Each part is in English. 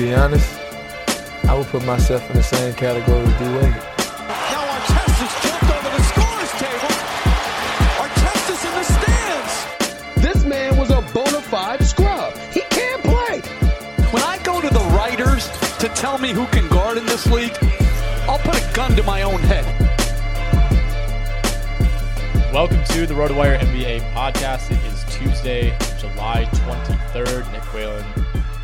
Be honest, I would put myself in the same category as D Wade. Now Artest jumped over the scorer's table. Artest in the stands. This man was a bona fide scrub. He can't play. When I go to the writers to tell me who can guard in this league, I'll put a gun to my own head. Welcome to the RotoWire NBA podcast. It is Tuesday, July 23rd. Nick Whalen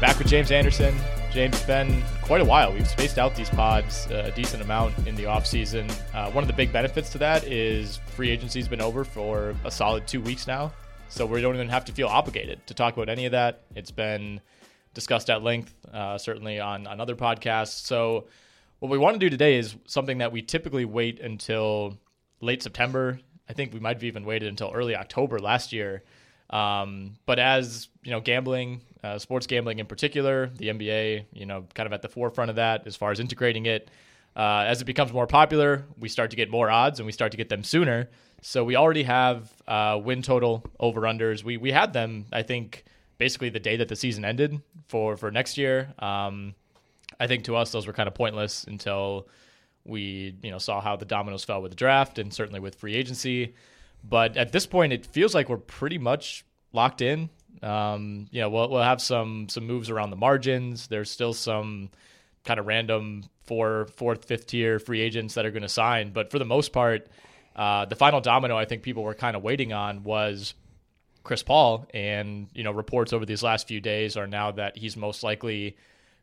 back with James Anderson. James, it's been quite a while. We've spaced out these pods a decent amount in the offseason. Uh, one of the big benefits to that is free agency's been over for a solid two weeks now. So we don't even have to feel obligated to talk about any of that. It's been discussed at length, uh, certainly on, on other podcasts. So what we want to do today is something that we typically wait until late September. I think we might have even waited until early October last year. Um, but as you know, gambling, uh, sports gambling in particular, the NBA, you know, kind of at the forefront of that as far as integrating it. Uh, as it becomes more popular, we start to get more odds and we start to get them sooner. So we already have uh, win total over unders. We we had them, I think, basically the day that the season ended for for next year. Um, I think to us those were kind of pointless until we you know saw how the dominoes fell with the draft and certainly with free agency. But at this point, it feels like we're pretty much locked in. Um, you know, we'll we'll have some some moves around the margins. There's still some kind of random four, fourth, fifth tier free agents that are going to sign, but for the most part, uh, the final domino I think people were kind of waiting on was Chris Paul, and you know reports over these last few days are now that he's most likely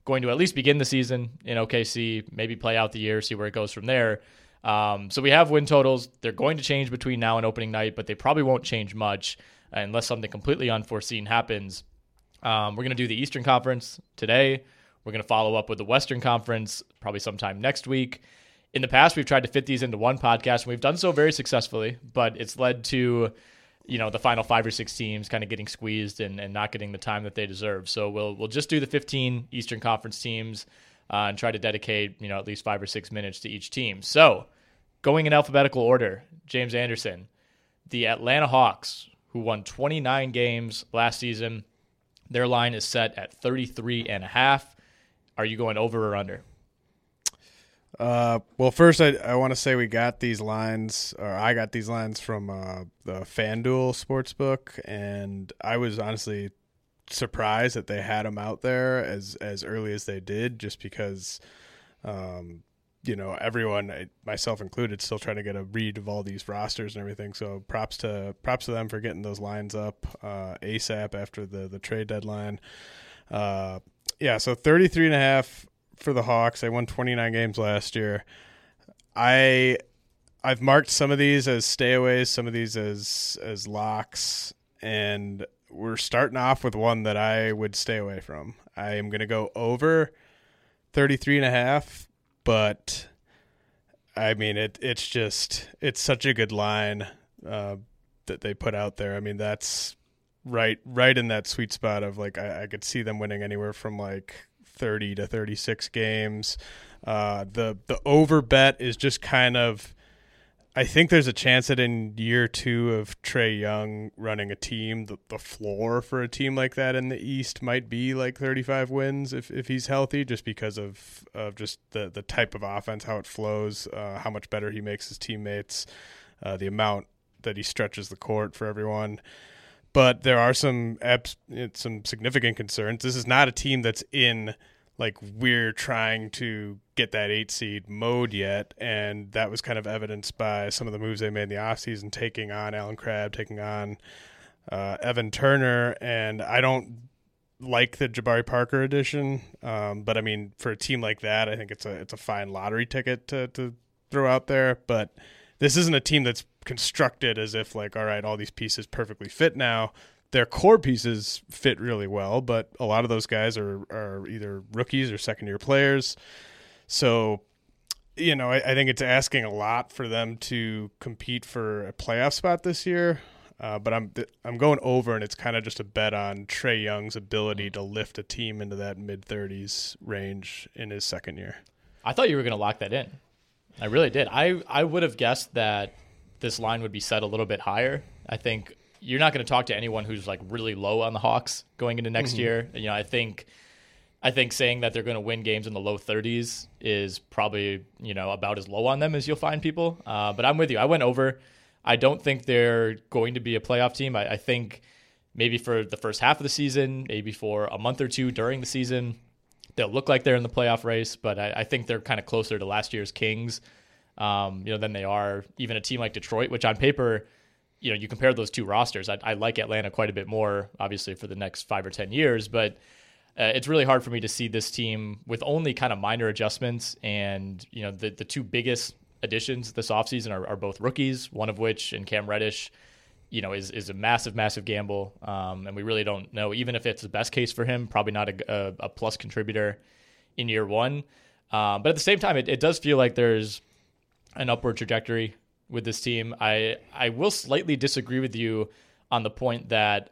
going to at least begin the season in OKC, maybe play out the year, see where it goes from there. Um, so we have win totals. They're going to change between now and opening night, but they probably won't change much unless something completely unforeseen happens. Um, we're going to do the Eastern Conference today. We're going to follow up with the Western Conference probably sometime next week. In the past, we've tried to fit these into one podcast, and we've done so very successfully, but it's led to you know the final five or six teams kind of getting squeezed and, and not getting the time that they deserve. So we'll we'll just do the 15 Eastern Conference teams uh, and try to dedicate you know at least five or six minutes to each team. So going in alphabetical order, James Anderson, the Atlanta Hawks, who won 29 games last season, their line is set at 33 and a half. Are you going over or under? Uh, well, first I I want to say we got these lines, or I got these lines from uh, the FanDuel sportsbook, and I was honestly surprised that they had them out there as as early as they did, just because, um, you know, everyone, myself included, still trying to get a read of all these rosters and everything. So props to props to them for getting those lines up uh, ASAP after the the trade deadline. Uh, yeah, so 33 and a half for the Hawks. They won 29 games last year. I I've marked some of these as stayaways, some of these as as locks, and we're starting off with one that I would stay away from. I am going to go over 33 and a half, but I mean it it's just it's such a good line uh, that they put out there. I mean that's right right in that sweet spot of like I, I could see them winning anywhere from like 30 to 36 games. Uh, the the over bet is just kind of. I think there's a chance that in year two of Trae Young running a team, the, the floor for a team like that in the East might be like 35 wins if, if he's healthy, just because of of just the the type of offense, how it flows, uh, how much better he makes his teammates, uh, the amount that he stretches the court for everyone but there are some some significant concerns. This is not a team that's in like we're trying to get that eight seed mode yet, and that was kind of evidenced by some of the moves they made in the offseason, taking on Allen Crabbe, taking on uh, Evan Turner, and I don't like the Jabari Parker edition, um, but I mean for a team like that, I think it's a it's a fine lottery ticket to to throw out there, but this isn't a team that's constructed as if like all right all these pieces perfectly fit now their core pieces fit really well but a lot of those guys are are either rookies or second year players so you know I, I, think it's asking a lot for them to compete for a playoff spot this year uh, but I'm I'm going over, and it's kind of just a bet on Trae Young's ability to lift a team into that mid 30s range in his second year. I thought you were going to lock that in. I really did. I I would have guessed that this line would be set a little bit higher. I think you're not going to talk to anyone who's like really low on the Hawks going into next mm-hmm. year. You know, I think I think saying that they're going to win games in the low 30s is probably you know about as low on them as you'll find people. Uh, but I'm with you. I went over. I don't think they're going to be a playoff team. I, I think maybe for the first half of the season, maybe for a month or two during the season, they'll look like they're in the playoff race. But I, I think they're kind of closer to last year's Kings um, you know, than they are even a team like Detroit, which on paper, you know, you compare those two rosters. I, I like Atlanta quite a bit more, obviously, for the next five or 10 years, but uh, it's really hard for me to see this team with only kind of minor adjustments. And, you know, the, the two biggest additions this offseason are, are both rookies, one of which, in Cam Reddish, you know, is, is a massive, massive gamble. Um, and we really don't know, even if it's the best case for him, probably not a, a, a plus contributor in year one. Um, but at the same time, it, it does feel like there's an upward trajectory with this team. I I will slightly disagree with you on the point that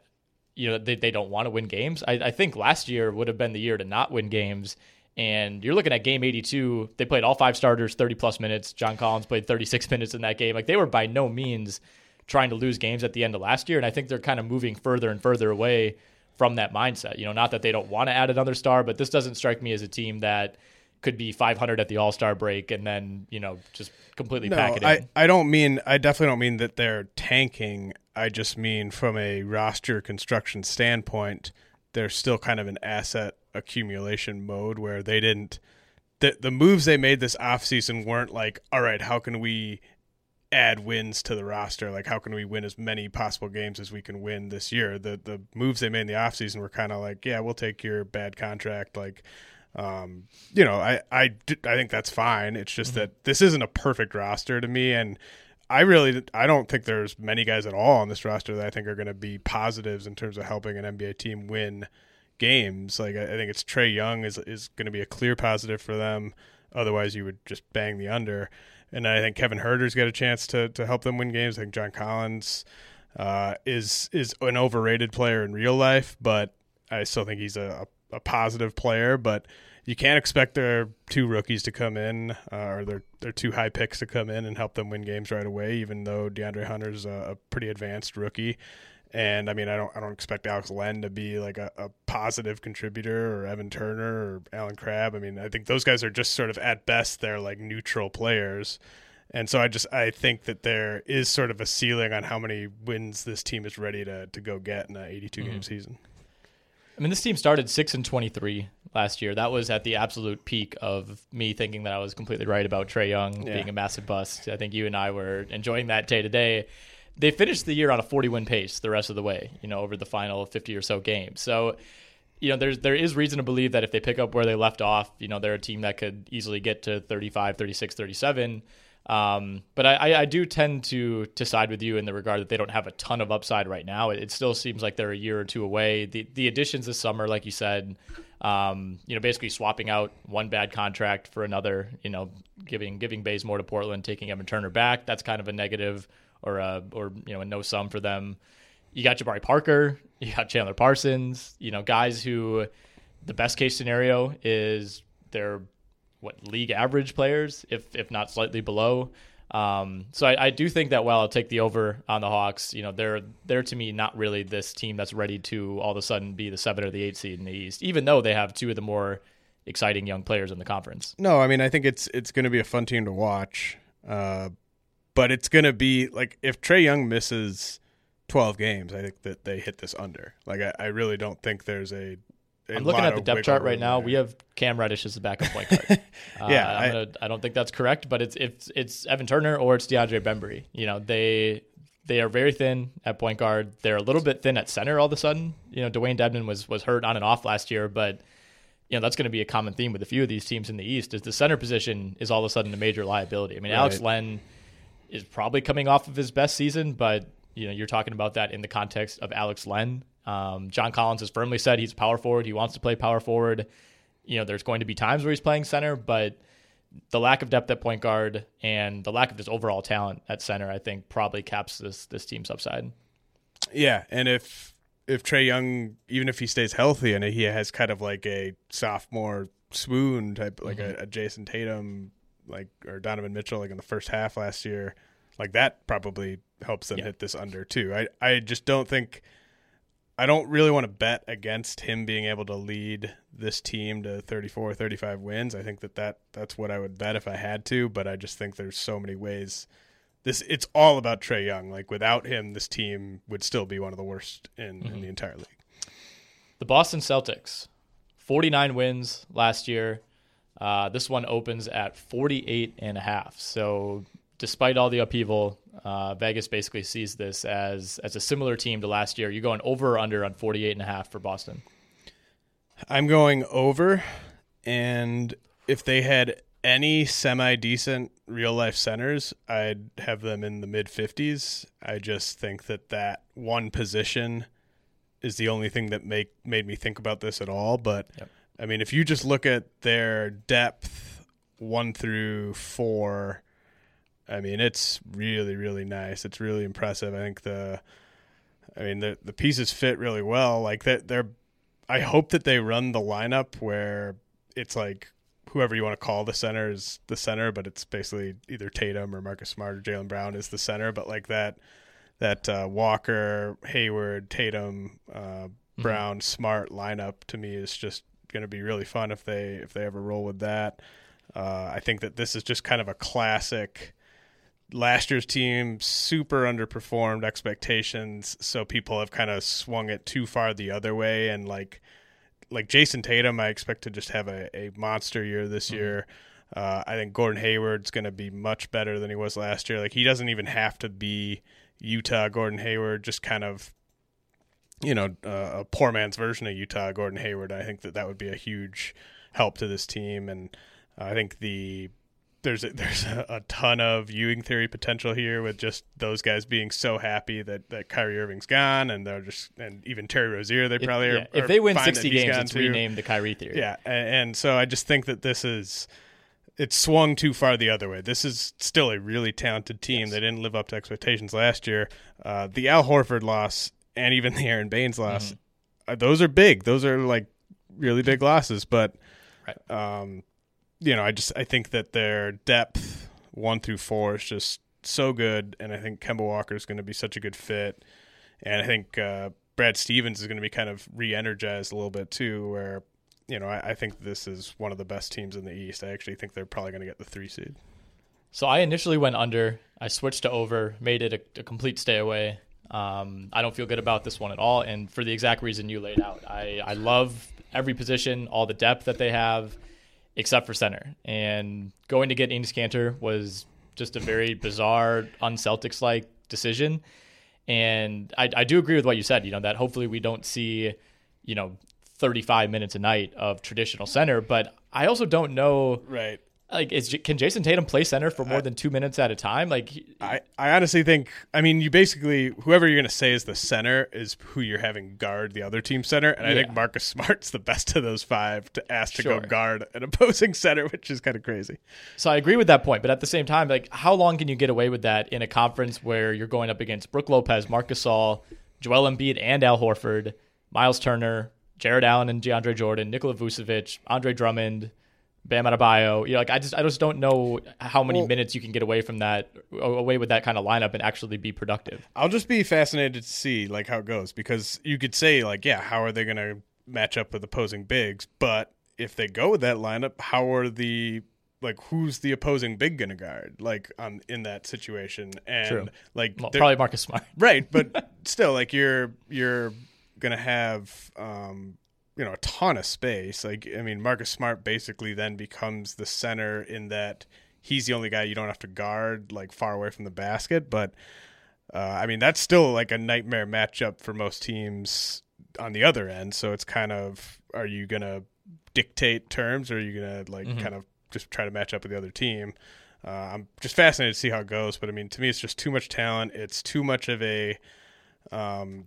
you know they, they don't want to win games. I, I think last year would have been the year to not win games. And you're looking at game 82. They played all five starters, 30 plus minutes. John Collins played 36 minutes in that game. Like they were by no means trying to lose games at the end of last year. And I think they're kind of moving further and further away from that mindset. You know, not that they don't want to add another star, but this doesn't strike me as a team that could be 500 at the All Star break and then you know just completely no, pack it in. I, I don't mean I definitely don't mean that they're tanking. I just mean from a roster construction standpoint, they're still kind of an asset accumulation mode where they didn't the the moves they made this offseason weren't like, all right, how can we add wins to the roster? Like how can we win as many possible games as we can win this year? The the moves they made in the offseason were kind of like, yeah, we'll take your bad contract like um, you know, I, I, I think that's fine. It's just mm-hmm. that this isn't a perfect roster to me. And I really, I don't think there's many guys at all on this roster that I think are going to be positives in terms of helping an NBA team win games. Like, I, I think it's Trae Young is, is going to be a clear positive for them. Otherwise, you would just bang the under. And I think Kevin Huerter's got a chance to, to help them win games. I think John Collins uh, is is an overrated player in real life, but I still think he's a, a a positive player, but you can't expect their two rookies to come in uh, or their their two high picks to come in and help them win games right away. Even though DeAndre Hunter's a, a pretty advanced rookie, and I mean I don't I don't expect Alex Len to be like a, a positive contributor or Evan Turner or Allen Crabbe. I mean I think those guys are just sort of at best they're like neutral players. And so I just I think that there is sort of a ceiling on how many wins this team is ready to to go get in an 82 game mm-hmm. season. I mean, this team started six and twenty three last year. That was at the absolute peak of me thinking that I was completely right about Trae Young yeah. being a massive bust. I think you and I were enjoying that day to day. They finished the year on a forty win pace the rest of the way. You know, over the final fifty or so games. So you know, there's there is reason to believe that if they pick up where they left off, you know, they're a team that could easily get to 35, 36, 37. Um, but I, I do tend to to side with you in the regard that they don't have a ton of upside right now. It, it still seems like they're a year or two away. The the additions this summer, like you said, um, you know, basically swapping out one bad contract for another. You know, giving giving more to Portland, taking Evan Turner back. That's kind of a negative or a or you know a no sum for them. You got Jabari Parker, you got Chandler Parsons. You know, guys who the best case scenario is they're what league average players, if if not slightly below. Um, so I, I, do think that while I'll take the over on the Hawks, you know, they're they're to me not really this team that's ready to all of a sudden be the seven or the eight seed in the East, even though they have two of the more exciting young players in the conference. No, I mean I think it's it's going to be a fun team to watch, uh, but it's going to be like if Trae Young misses twelve games, I think that they hit this under. Like I, I really don't think there's a I'm looking at the depth chart right now. There. We have Cam Reddish as the backup point guard. uh, yeah, I, gonna, I, don't think that's correct, but it's it's it's Evan Turner or it's DeAndre Bembry. You know, they they are very thin at point guard. They're a little bit thin at center all of a sudden. You know, Dewayne Dedmon was was hurt on and off last year, but you know that's going to be a common theme with a few of these teams in the East. Is the center position is all of a sudden a major liability. I mean, right. Alex Len is probably coming off of his best season, but you know you're talking about that in the context of Alex Len um, John Collins has firmly said he's a power forward. He wants to play power forward. You know, there's going to be times where he's playing center, but the lack of depth at point guard and the lack of just overall talent at center, I think, probably caps this this team's upside. Yeah, and if if Trae Young, even if he stays healthy and he has kind of like a sophomore swoon type, like mm-hmm. a, a Jayson Tatum, like or Donovan Mitchell, like in the first half last year, like that probably helps them yeah. hit this under too. I I just don't think I don't really want to bet against him being able to lead this team to 34 35 wins. I think that, that that's what I would bet if I had to, but I just think there's so many ways this it's all about Trae Young. Like without him this team would still be one of the worst in, mm-hmm. in the entire league. The Boston Celtics 49 wins last year. Uh, this one opens at 48 and a half. So despite all the upheaval, uh, Vegas basically sees this as as a similar team to last year. You going over or under on 48 and a half for Boston? I'm going over and if they had any semi decent real life centers, I'd have them in the mid 50s. I just think that that one position is the only thing that make made me think about this at all, but yep. I mean, if you just look at their depth 1 through 4 I mean, it's really, really nice. It's really impressive. I think the, I mean, the the pieces fit really well. Like that, they're. I hope that they run the lineup where it's like whoever you want to call the center is the center, but it's basically either Tatum or Marcus Smart or Jaylen Brown is the center. But like that, that uh, Walker, Hayward, Tatum, uh, mm-hmm. Brown, Smart lineup to me is just going to be really fun if they if they ever roll with that. Uh, I think that this is just kind of a classic last year's team super underperformed expectations, so people have kind of swung it too far the other way. And like like Jayson Tatum, I expect to just have a, a monster year this mm-hmm. year. Uh, I think Gordon Hayward's going to be much better than he was last year. Like he doesn't even have to be Utah Gordon Hayward, just kind of you know uh, a poor man's version of Utah Gordon Hayward. I think that that would be a huge help to this team, and I think the there's a, there's a, a, ton of Ewing theory potential here with just those guys being so happy that, that Kyrie Irving's gone and they're just and even Terry Rozier they probably if, are, yeah. if they win sixty games it's too. renamed the Kyrie theory yeah and, and, so I just think that this is it's swung too far the other way this is still a really talented team yes. they didn't live up to expectations last year uh, the Al Horford loss and even the Aron Baynes loss mm-hmm. uh, those are big those are like really big losses but Right. Um, you know, I just I think that their depth one through four is just so good, and I think Kemba Walker is going to be such a good fit, and I think uh, Brad Stevens is going to be kind of re-energized a little bit too, where you know I, I think this is one of the best teams in the East. I actually think they're probably going to get the three seed. So I initially went under. I switched to over, made it a, a complete stay away. Um, I don't feel good about this one at all, and for the exact reason you laid out. I, I love every position, all the depth that they have, except for center. And going to get Enes Kanter was just a very bizarre, un-Celtics like decision. And I, I do agree with what you said. You know that hopefully we don't see, you know, 35 minutes a night of traditional center. But I also don't know, right? Like, is can Jayson Tatum play center for more I, than two minutes at a time? Like, I, I honestly think, I mean, you basically whoever you're going to say is the center is who you're having guard the other team center, and I think Marcus Smart's the best of those five to ask to Sure. go guard an opposing center, which is kind of crazy. So I agree with that point, but at the same time, like how long can you get away with that in a conference where you're going up against Brook Lopez, Marc Gasol, Joel Embiid, and Al Horford, Myles Turner, Jarrett Allen, and DeAndre Jordan, Nikola Vucevic, Andre Drummond, Bam Adebayo. You know, like I just I just don't know how many Well- minutes you can get away from that away with that kind of lineup and actually be productive. I'll just be fascinated to see like how it goes because you could say like, yeah, how are they going to match up with opposing bigs? But if they go with that lineup, how are the like who's the opposing big going to guard like on in that situation? And True. like Well, probably Marcus Smart. right? But still, like you're you're gonna have um, you know a ton of space. Like I mean, Marcus Smart basically then becomes the center in that he's the only guy you don't have to guard like far away from the basket. But uh, I mean, that's still like a nightmare matchup for most teams on the other end. So it's kind of are you gonna dictate terms or are you gonna like Mhm. kind of just try to match up with the other team? Uh, I'm just fascinated to see how it goes, but I mean, to me, it's just too much talent. It's too much of a, um,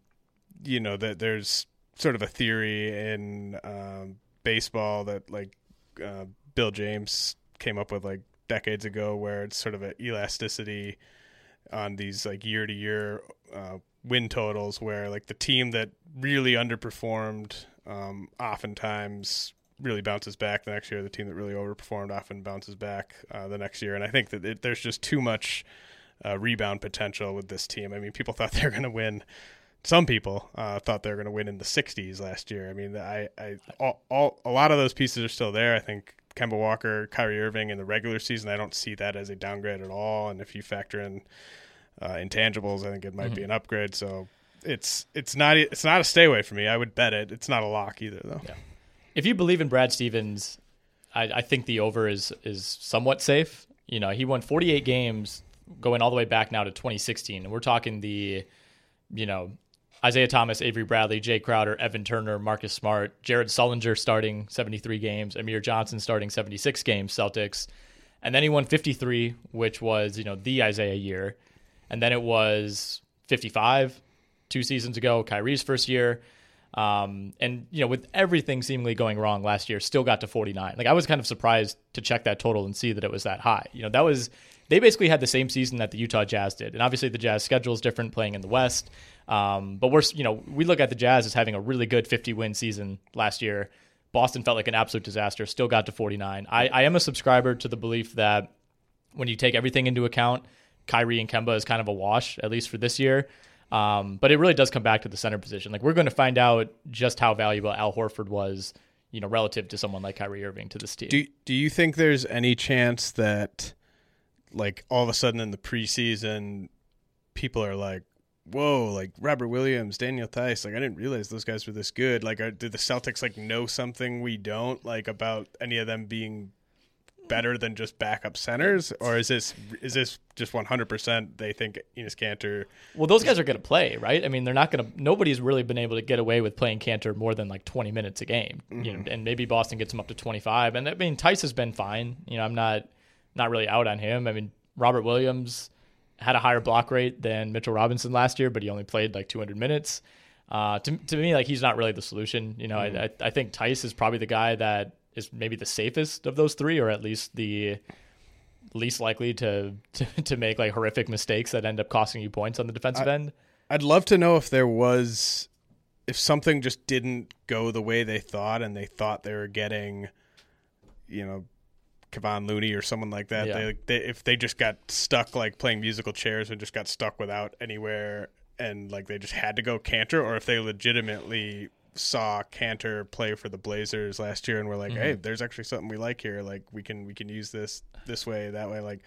you know, that there's sort of a theory in um, baseball that like uh, Bill James came up with like decades ago, where it's sort of an elasticity on these like year to year win totals, where like the team that really underperformed, um, oftentimes really bounces back the next year. The team that really overperformed often bounces back uh, the next year. And I think that it, there's just too much uh, rebound potential with this team. I mean, people thought they were going to win. Some people uh, thought they were going to win in the 60s last year. I mean, I, I all, all a lot of those pieces are still there. I think Kemba Walker, Kyrie Irving in the regular season, I don't see that as a downgrade at all. And if you factor in uh, intangibles, I think it might be an upgrade. So it's it's not it's not a stay away for me. I would bet it. It's not a lock either, though. Yeah. if you believe in Brad Stevens, I, I think the over is is somewhat safe. You know, he won 48 games going all the way back now to 2016, and we're talking the, you know, Isaiah Thomas, Avery Bradley, Jae Crowder, Evan Turner, Marcus Smart, Jared Sullinger starting 73 games, Amir Johnson starting 76 games, Celtics, and then he won 53, which was you know the Isaiah year, and then it was 55 two seasons ago, Kyrie's first year. Um, and you know, with everything seemingly going wrong last year, still got to 49. Like I was kind of surprised to check that total and see that it was that high. You know, that was they basically had the same season that the Utah Jazz did, and obviously the Jazz schedule is different, playing in the West. Um, but we're you know we look at the Jazz as having a really good 50 win season last year. Boston felt like an absolute disaster, still got to 49. I, I am a subscriber to the belief that when you take everything into account, Kyrie and Kemba is kind of a wash, at least for this year. Um, but it really does come back to the center position. Like we're going to find out just how valuable Al Horford was, you know, relative to someone like Kyrie Irving to this team. Do Do you think there's any chance that, like, all of a sudden in the preseason, people are like, "Whoa!" Like Robert Williams, Daniel Theis. Like I didn't realize those guys were this good. Like, are, did the Celtics like know something we don't like about any of them being better than just backup centers, or is this is this just 100 percent they think Enes Kanter? well, those guys are going to play, right? I mean, they're not going to. Nobody's really been able to get away with playing Cantor more than like 20 minutes a game. You know, mm-hmm. and maybe Boston gets him up to 25. And I mean, Tice has been fine. You know, I'm not not really out on him. I mean, Robert Williams had a higher block rate than Mitchell Robinson last year, but he only played like 200 minutes. Uh, to, to me, like he's not really the solution. You know, I, I, I think Theis is probably the guy that is maybe the safest of those three, or at least the least likely to, to, to make like horrific mistakes that end up costing you points on the defensive end. I'd love to know if there was if something just didn't go the way they thought and they thought they were getting you know, Kevon Looney or someone like that. Yeah. They, they if they just got stuck like playing musical chairs and just got stuck without anywhere and like they just had to go Kanter, or if they legitimately saw Kanter play for the Blazers last year and were like, Mm-hmm. hey, there's actually something we like here. Like we can we can use this this way that way. Like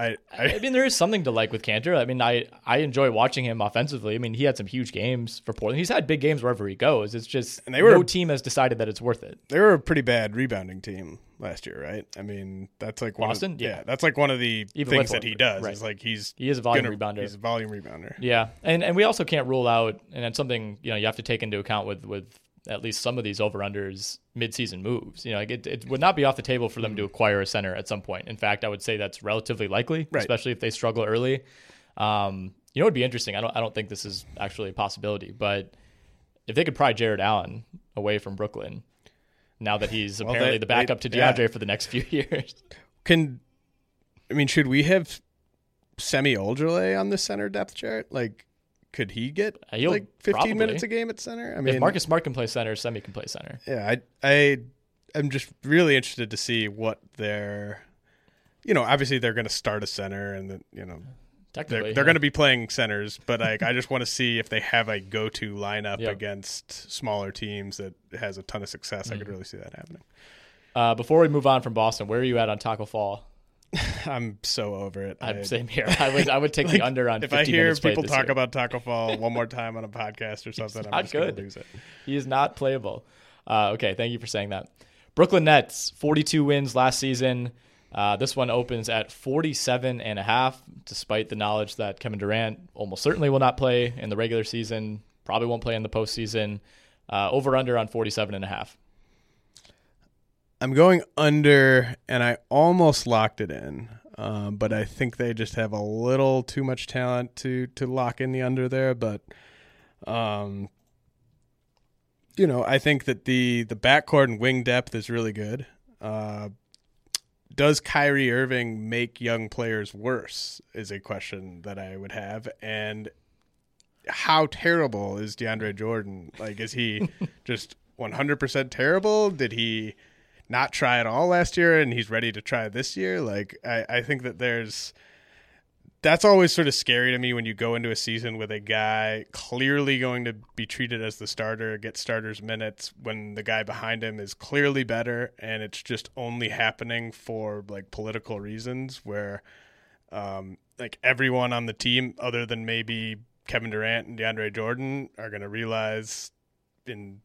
I I, I mean, there is something to like with Kanter. I mean, I, I enjoy watching him offensively. I mean, he had some huge games for Portland. He's had big games wherever he goes. It's just And they were- no team has decided that it's worth it. they were a pretty bad rebounding team last year, right? I mean, that's like one Boston? Of, Yeah. that's like one of the Even things that he does. right. Is like he's He is a volume gonna- rebounder. He's a volume rebounder. Yeah, and and we also can't rule out, and it's something you know you have to take into account with with at least some of these over unders midseason moves. You know, like it, it would not be off the table for them to acquire a center at some point. In fact, I would say that's relatively likely, Right. especially if they struggle early. Um, you know, it'd be interesting. I don't I don't think this is actually a possibility, but if they could pry Jarrett Allen away from Brooklyn. Now that he's Well, apparently they- the backup they- to yeah. DeAndre for the next few years, Can I mean, should we have Semi Ojeleye on the center depth chart? Like, could he get Uh, he'll like 15 probably. minutes a game at center? I mean, if Marcus Smart can play center, Semi can play center. yeah, I I am just really interested to see what their, you know, obviously they're going to start a center and then you know Technically, they're, they're going to be playing centers, but like I just want to see if they have a go-to lineup Yep. against smaller teams that has a ton of success. I could Mm-hmm. really see that happening. Uh, before we move on from Boston, where are you at on Tacko Fall? I'm so over it. I'm I- same here. I would I would take like, the under on. if 50 I hear people talk year. about Tacko Fall one more time on a podcast or something, I'm just gonna lose it. he is not playable. Uh, okay, thank you for saying that. Brooklyn Nets 42 wins last season. Uh, this one opens at 47 and a half, despite the knowledge that Kevin Durant almost certainly will not play in the regular season. Probably won't play in the postseason. Uh, over under on 47 and a half. I'm going under, and I almost locked it in, um, but I think they just have a little too much talent to to lock in the under there. But, um, you know, I think that the the backcourt and wing depth is really good. Uh, does Kyrie Irving make young players worse? Is a question that I would have, and how terrible is DeAndre Jordan? Like, is he just 100% terrible? Did he not try at all last year and he's ready to try this year? Like, I, I think that there's that's always sort of scary to me when you go into a season with a guy clearly going to be treated as the starter, get starters minutes when the guy behind him is clearly better and it's just only happening for like political reasons where um, like everyone on the team other than maybe Kevin Durant and DeAndre Jordan are going to realize in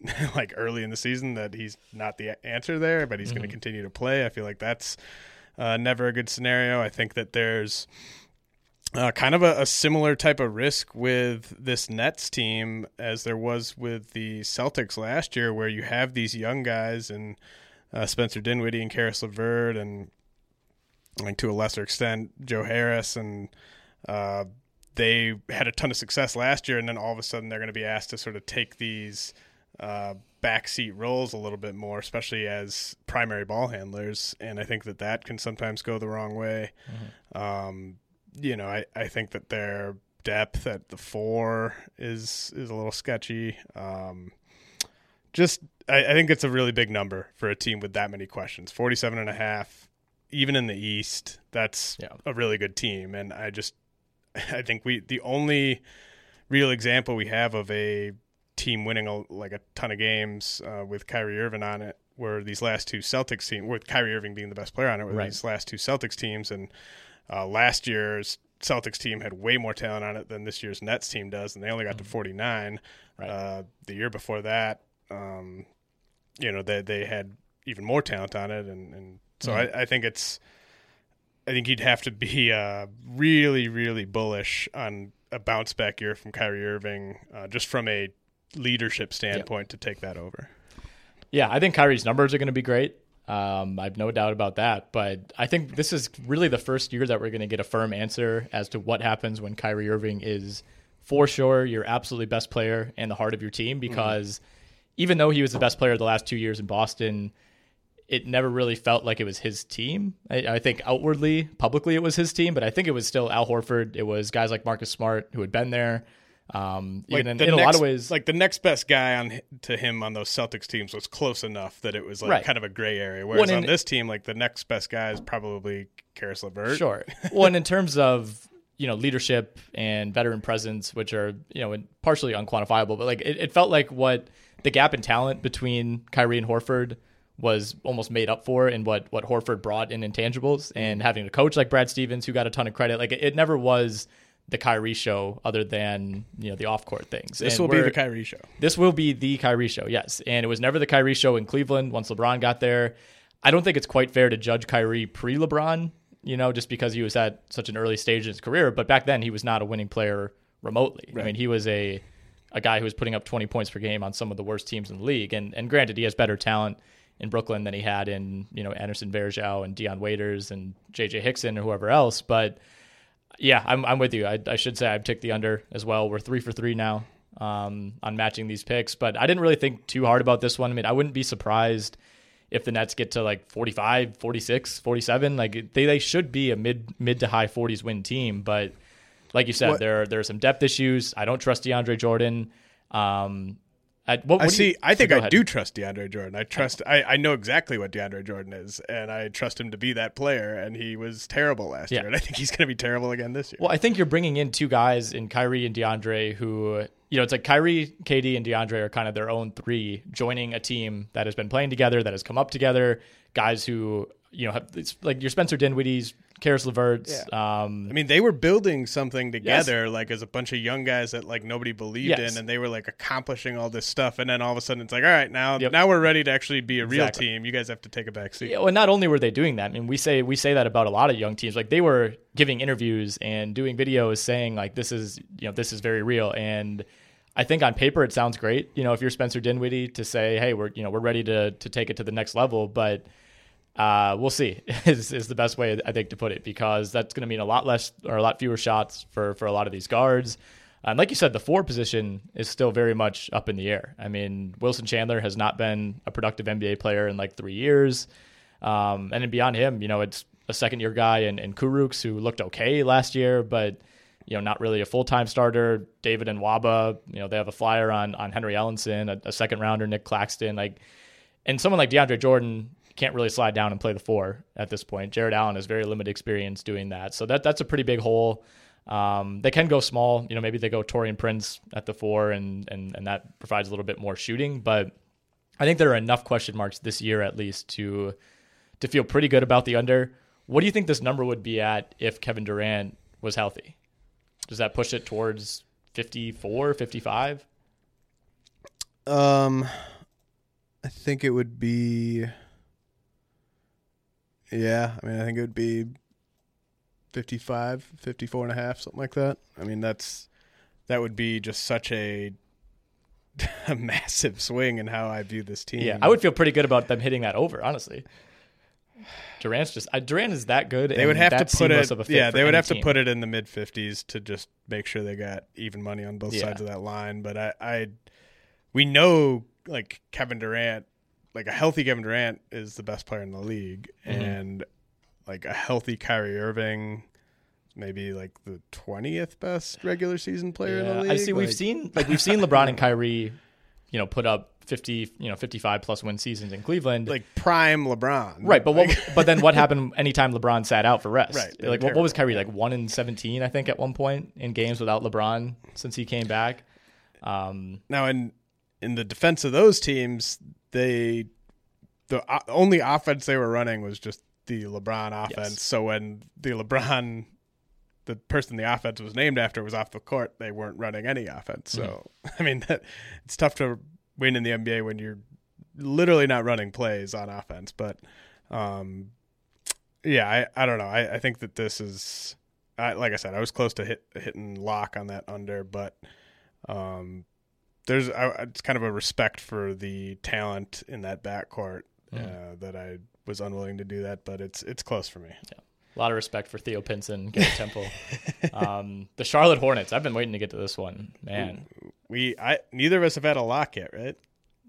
like early in the season that he's not the answer there, but he's going to continue to play. I feel like that's uh, never a good scenario. I think that there's uh, kind of a, a similar type of risk with this Nets team as there was with the Celtics last year, where you have these young guys and uh, Spencer Dinwiddie and Caris LeVert and like to a lesser extent Joe Harris and uh, they had a ton of success last year, and then all of a sudden they're going to be asked to sort of take these uh, backseat roles a little bit more, especially as primary ball handlers. And I think that that can sometimes go the wrong way. Um, you know, I, I think that their depth at the four is is a little sketchy. Um, just I, I think it's a really big number for a team with that many questions. 47 and a half, even in the East, that's Yeah. a really good team. And I just I think we the only real example we have of a team winning a, like a ton of games uh, with Kyrie Irving on it were these last two Celtics teams, with Kyrie Irving being the best player on it, were Right. these last two Celtics teams. And uh, last year's Celtics team had way more talent on it than this year's Nets team does, and they only got to 49. Right. Uh, the year before that, um, you know, they they had even more talent on it, and, and so I, I think it's, I think you'd have to be uh, really, really bullish on a bounce back year from Kyrie Irving, uh, just from a leadership standpoint, to take that over. Yeah, I think Kyrie's numbers are going to be great. Um, I have no doubt about that. But I think this is really the first year that we're going to get a firm answer as to what happens when Kyrie Irving is for sure your absolutely best player and the heart of your team. Because even though he was the best player the last two years in Boston, it never really felt like it was his team. I, I think outwardly, publicly, it was his team, but I think it was still Al Horford. It was guys like Marcus Smart who had been there. Um, Like even in, in a lot of ways, like the next best guy on to him on those Celtics teams was close enough that it was like Right. kind of a gray area. Whereas Well, on this team, like the next best guy is probably Caris LeVert. Sure. well, and in terms of you know leadership and veteran presence, which are you know partially unquantifiable, but like it, it felt like what the gap in talent between Kyrie and Horford was almost made up for in what what Horford brought in intangibles and having a coach like Brad Stevens who got a ton of credit. Like it, it never was the Kyrie show, other than you know the off court things. This And will be the Kyrie show. this will be the Kyrie show, yes. And it was never the Kyrie show in Cleveland once LeBron got there. I don't think it's quite fair to judge Kyrie pre LeBron, you know, just because he was at such an early stage in his career. But back then, he was not a winning player remotely. I mean, he was a a guy who was putting up 20 points per game on some of the worst teams in the league. And and granted, he has better talent in Brooklyn than he had in you know Anderson Varejao and Dion Waiters and J.J. Hickson or whoever else. But yeah, I'm I'm with you. I, I should say I've ticked the under as well. We're three for three now um, on matching these picks, but I didn't really think too hard about this one. I mean, I wouldn't be surprised if the Nets get to like 45, 46, 47. Like they, they should be a mid mid to high 40s win team, but like you said, What- there there are some depth issues. I don't trust DeAndre Jordan. Um, I, what, I what do you- see. I think Go I do trust DeAndre Jordan. I trust. I, I know exactly what DeAndre Jordan is, and I trust him to be that player. And he was terrible last Yeah. year, and I think he's going to be terrible again this year. Well, I think you're bringing in two guys in Kyrie and DeAndre who, you know, it's like Kyrie, KD, and DeAndre are kind of their own three joining a team that has been playing together, that has come up together. Guys who, you know, have, it's like your Spencer Dinwiddie's, Caris LeVert's. Um, I mean, they were building something together, like as a bunch of young guys that like nobody believed Yes. in, and they were like accomplishing all this stuff. And then all of a sudden, it's like, all right, now Yep. now we're ready to actually be a real Exactly. team. You guys have to take a back seat. Yeah, well, not only were they doing that, I mean, we say we say that about a lot of young teams. Like they were giving interviews and doing videos saying like this is you know this is very real. And I think on paper it sounds great. You know, if you're Spencer Dinwiddie to say, hey, we're you know we're ready to to take it to the next level, but uh, we'll see is, is the best way I think to put it because that's going to mean a lot less or a lot fewer shots for for a lot of these guards. And like you said, the four position is still very much up in the air. I mean, Wilson Chandler has not been a productive NBA player in like three years. Um, and then beyond him, you know, it's a second year guy in, in Kurucs who looked okay last year, but you know, not really a full time starter. David Nwaba, you know, they have a flyer on on Henry Ellenson, a, a second rounder, Nick Claxton, like, and someone like DeAndre Jordan can't really slide down and play the four at this point. Jarrett Allen has very limited experience doing that, so that that's a pretty big hole. Um, they can go small, you know, maybe they go Taurean Prince at the four, and and and that provides a little bit more shooting, but. I think there are enough question marks this year, at least, to to feel pretty good about the under. What do you think this number would be at if Kevin Durant was healthy? Does that push it towards 54, 55? Um, I think it would be. Yeah, I mean, I think it would be 55, 54 and a half, something like that. I mean, that's that would be just such a a massive swing in how I view this team. Yeah, I would feel pretty good about them hitting that over, honestly. Durant's just uh, Durant is that good. They would have to put it. Of a fit yeah, they would have team. to put it in the mid fifties to just make sure they got even money on both Yeah. sides of that line. But I, I, we know like Kevin Durant, like a healthy Kevin Durant is the best player in the league, Mm-hmm. and like a healthy Kyrie Irving, maybe like the twentieth best regular season player in the league. I see. We've seen like we've seen LeBron and Kyrie, you know, put up 50, you know, 55 plus win seasons in Cleveland. like prime LeBron, Right, but what? But then what happened anytime LeBron sat out for rest? Right, like what, what was. Kyrie like one in seventeen? I think at one point in games without LeBron since he came back. Um, Now, in in the defense of those teams, they the only offense they were running was just the LeBron offense. Yes. So when the LeBron, the person the offense was named after, was off the court, they weren't running any offense. So I mean, that, it's tough to win in the NBA when you're literally not running plays on offense. But um, yeah, I I don't know. I, I think that this is. I, like I said, I was close to hit hitting lock on that under, but um, there's I, it's kind of a respect for the talent in that backcourt uh, that I was unwilling to do that, but it's it's close for me. Yeah. a lot of respect for Theo Pinson, Garrett Temple, um, the Charlotte Hornets. I've been waiting to get to this one, man. We I neither of us have had a lock yet, right?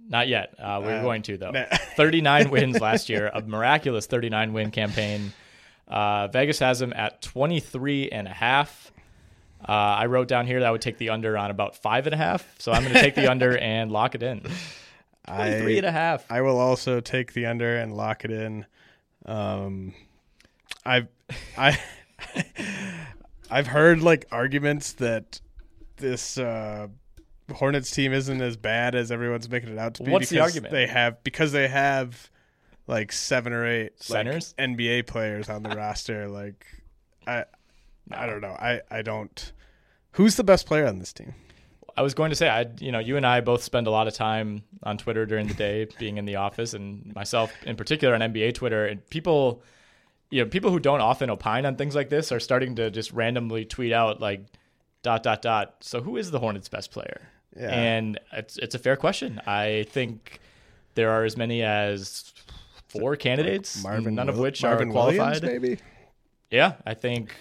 Not yet. Uh, we're Uh, going to though. nah. 39 wins last year, a miraculous 39 win campaign. Uh, Vegas has them at 23 and a half. Uh, I wrote down here that I would take the under on about five and a half. So I'm going to take the under and lock it in. I, Three and a half. I will also take the under and lock it in. Um, I've I I've heard like arguments that this uh, Hornets team isn't as bad as everyone's making it out to be. What's the because argument? They have because they have like seven or eight like, Centers? NBA players on the roster. Like I I don't know. I I don't. Who's the best player on this team? I was going to say, I, you know, you and I both spend a lot of time on Twitter during the day, being in the office, and myself in particular on NBA Twitter. And people, you know, people who don't often opine on things like this are starting to just randomly tweet out like, dot dot dot. So who is the Hornets' best player? Yeah. And it's it's a fair question. I think there are as many as four candidates, Marvin, none of which Marvin are qualified. Williams, maybe. Yeah, I think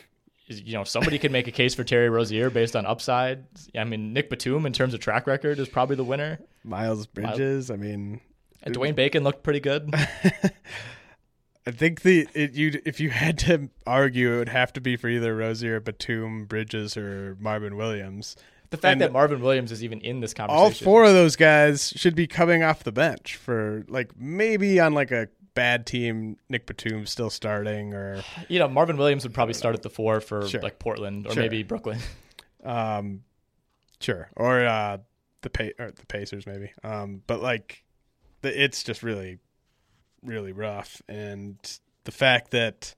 you know somebody could make a case for Terry Rozier based on upside. I mean, Nick Batum in terms of track record is probably the winner. Miles Bridges. I mean, And Dwayne Bacon looked pretty good. I think the it, you if you had to argue, it would have to be for either Rozier, Batum, Bridges, or Marvin Williams. The fact And that Marvin Williams is even in this conversation. All four of those guys should be coming off the bench for like maybe on like a bad team, Nick Batum still starting, or You know, Marvin Williams would probably start at the four for Sure. like Portland or Sure. maybe Brooklyn. um, sure, or uh, the pay or the Pacers maybe. Um, but like, the, it's just really, really rough, and the fact that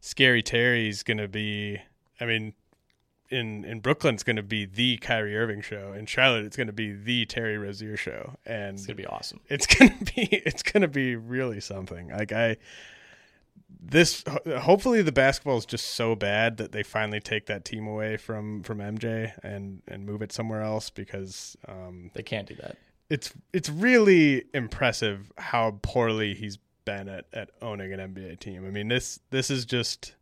Scary Terry's gonna be, I mean, in in Brooklyn, it's gonna be the Kyrie Irving show. In Charlotte, it's gonna be the Terry Rozier show, and It's gonna be awesome. it's gonna be it's gonna be really something. Like I, this hopefully the basketball is just so bad that they finally take that team away from from MJ and and move it somewhere else because um, They can't do that. it's it's really impressive how poorly he's been at, at owning an NBA team. I mean this this is just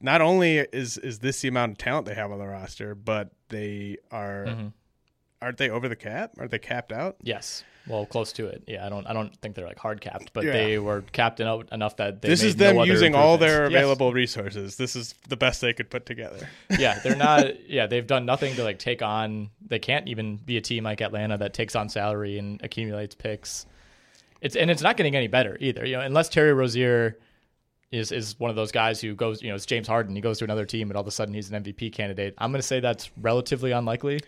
not only is is this the amount of talent they have on the roster, but they are Mhm. aren't they over the cap? Are they capped out? Yes. Well, close to it. Yeah, I don't. I don't think they're like hard capped, but Yeah. they were capped enough, enough that they this is them no using all their improvements. Yes. available resources. This is the best they could put together. yeah, they're not. Yeah, they've done nothing to like take on. They can't even be a team like Atlanta that takes on salary and accumulates picks. It's and it's not getting any better either. You know, unless Terry Rozier is is one of those guys who goes. You know, it's James Harden. He goes to another team and all of a sudden he's an MVP candidate. I'm going to say that's relatively unlikely.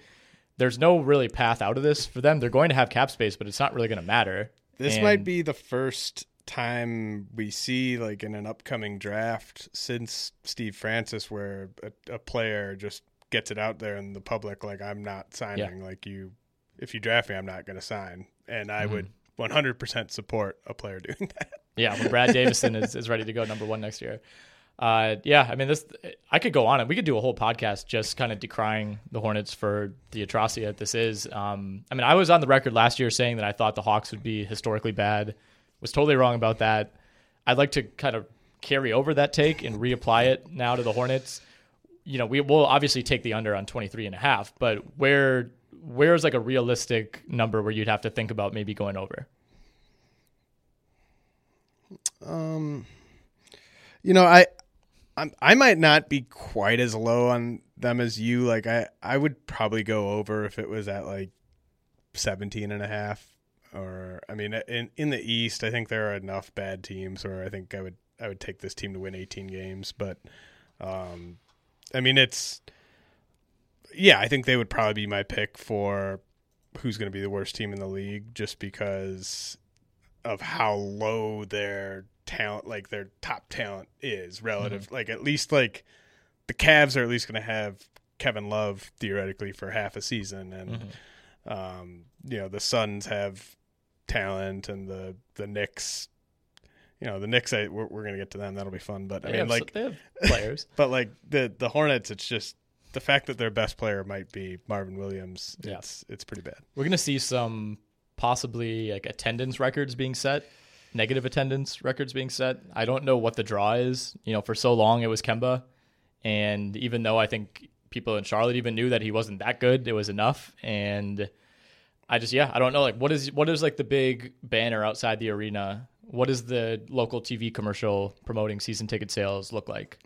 There's no really path out of this for them. They're going to have cap space, but it's not really going to matter. This And- might be the first time we see like in an upcoming draft since Steve Francis where a, a player just gets it out there in the public like I'm not signing like you if you draft me I'm not going to sign and I mm-hmm. would 100% support a player doing that. Yeah, when Brad Davison is, is ready to go number one next year. Uh, yeah, I mean, this I could go on and we could do a whole podcast just kind of decrying the Hornets for the atrocity that this is. Um, I mean, I was on the record last year saying that I thought the Hawks would be historically bad. Was totally wrong about that. I'd like to kind of carry over that take and reapply it now to the Hornets. You know, we will obviously take the under on 23 and a half, but where where's like a realistic number where you'd have to think about maybe going over? Um, you know, I, I'm, I might not be quite as low on them as you. Like, I, I would probably go over if it was at like 17 and a half. Or, I mean, in in the East, I think there are enough bad teams where I think I would I would take this team to win 18 games. But, um, I mean, it's yeah, I think they would probably be my pick for who's going to be the worst team in the league, just because of how low their talent, like their top talent, is relative. Like at least like the Cavs are at least going to have Kevin Love theoretically for half a season, and um, you know the Suns have talent, and the the Knicks. You know the Knicks. I, we're, we're going to get to them. That'll be fun. But I They mean, have- like they have players. but like the the Hornets, it's just the fact that their best player might be Marvin Williams. Yeah. It's it's pretty bad. We're gonna see some possibly like attendance records being set, negative attendance records being set. I don't know what the draw is. You know, for so long it was Kemba, and even though I think people in Charlotte even knew that he wasn't that good, it was enough. And I just yeah, I don't know like what is what is like the big banner outside the arena? What does the local TV commercial promoting season ticket sales look like?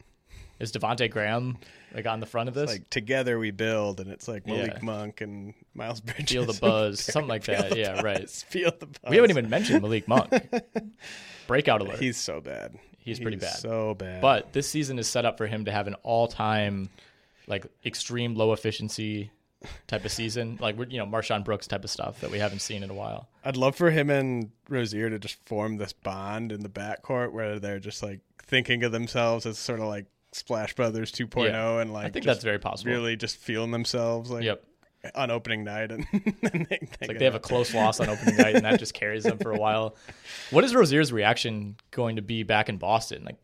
Is Devonte Graham like on the front of this? like together we build, and it's like Malik Yeah. Monk and Miles Bridges. Feel the buzz, something like that. Yeah, right. Feel the buzz. we haven't even mentioned Malik Monk. Breakout alert. He's so bad. He's pretty bad. So bad. But this season is set up for him to have an all-time, like extreme low efficiency type of season, like you know MarShon Brooks type of stuff that we haven't seen in a while. I'd love for him and Rozier to just form this bond in the backcourt where they're just like thinking of themselves as sort of like Splash Brothers 2.0 Yeah. and like I think that's very possible. really just feeling themselves like Yep. on opening night and, and they, It's like they have a close loss on opening night, and that just carries them for a while. What is Rozier's reaction going to be back in Boston? Like,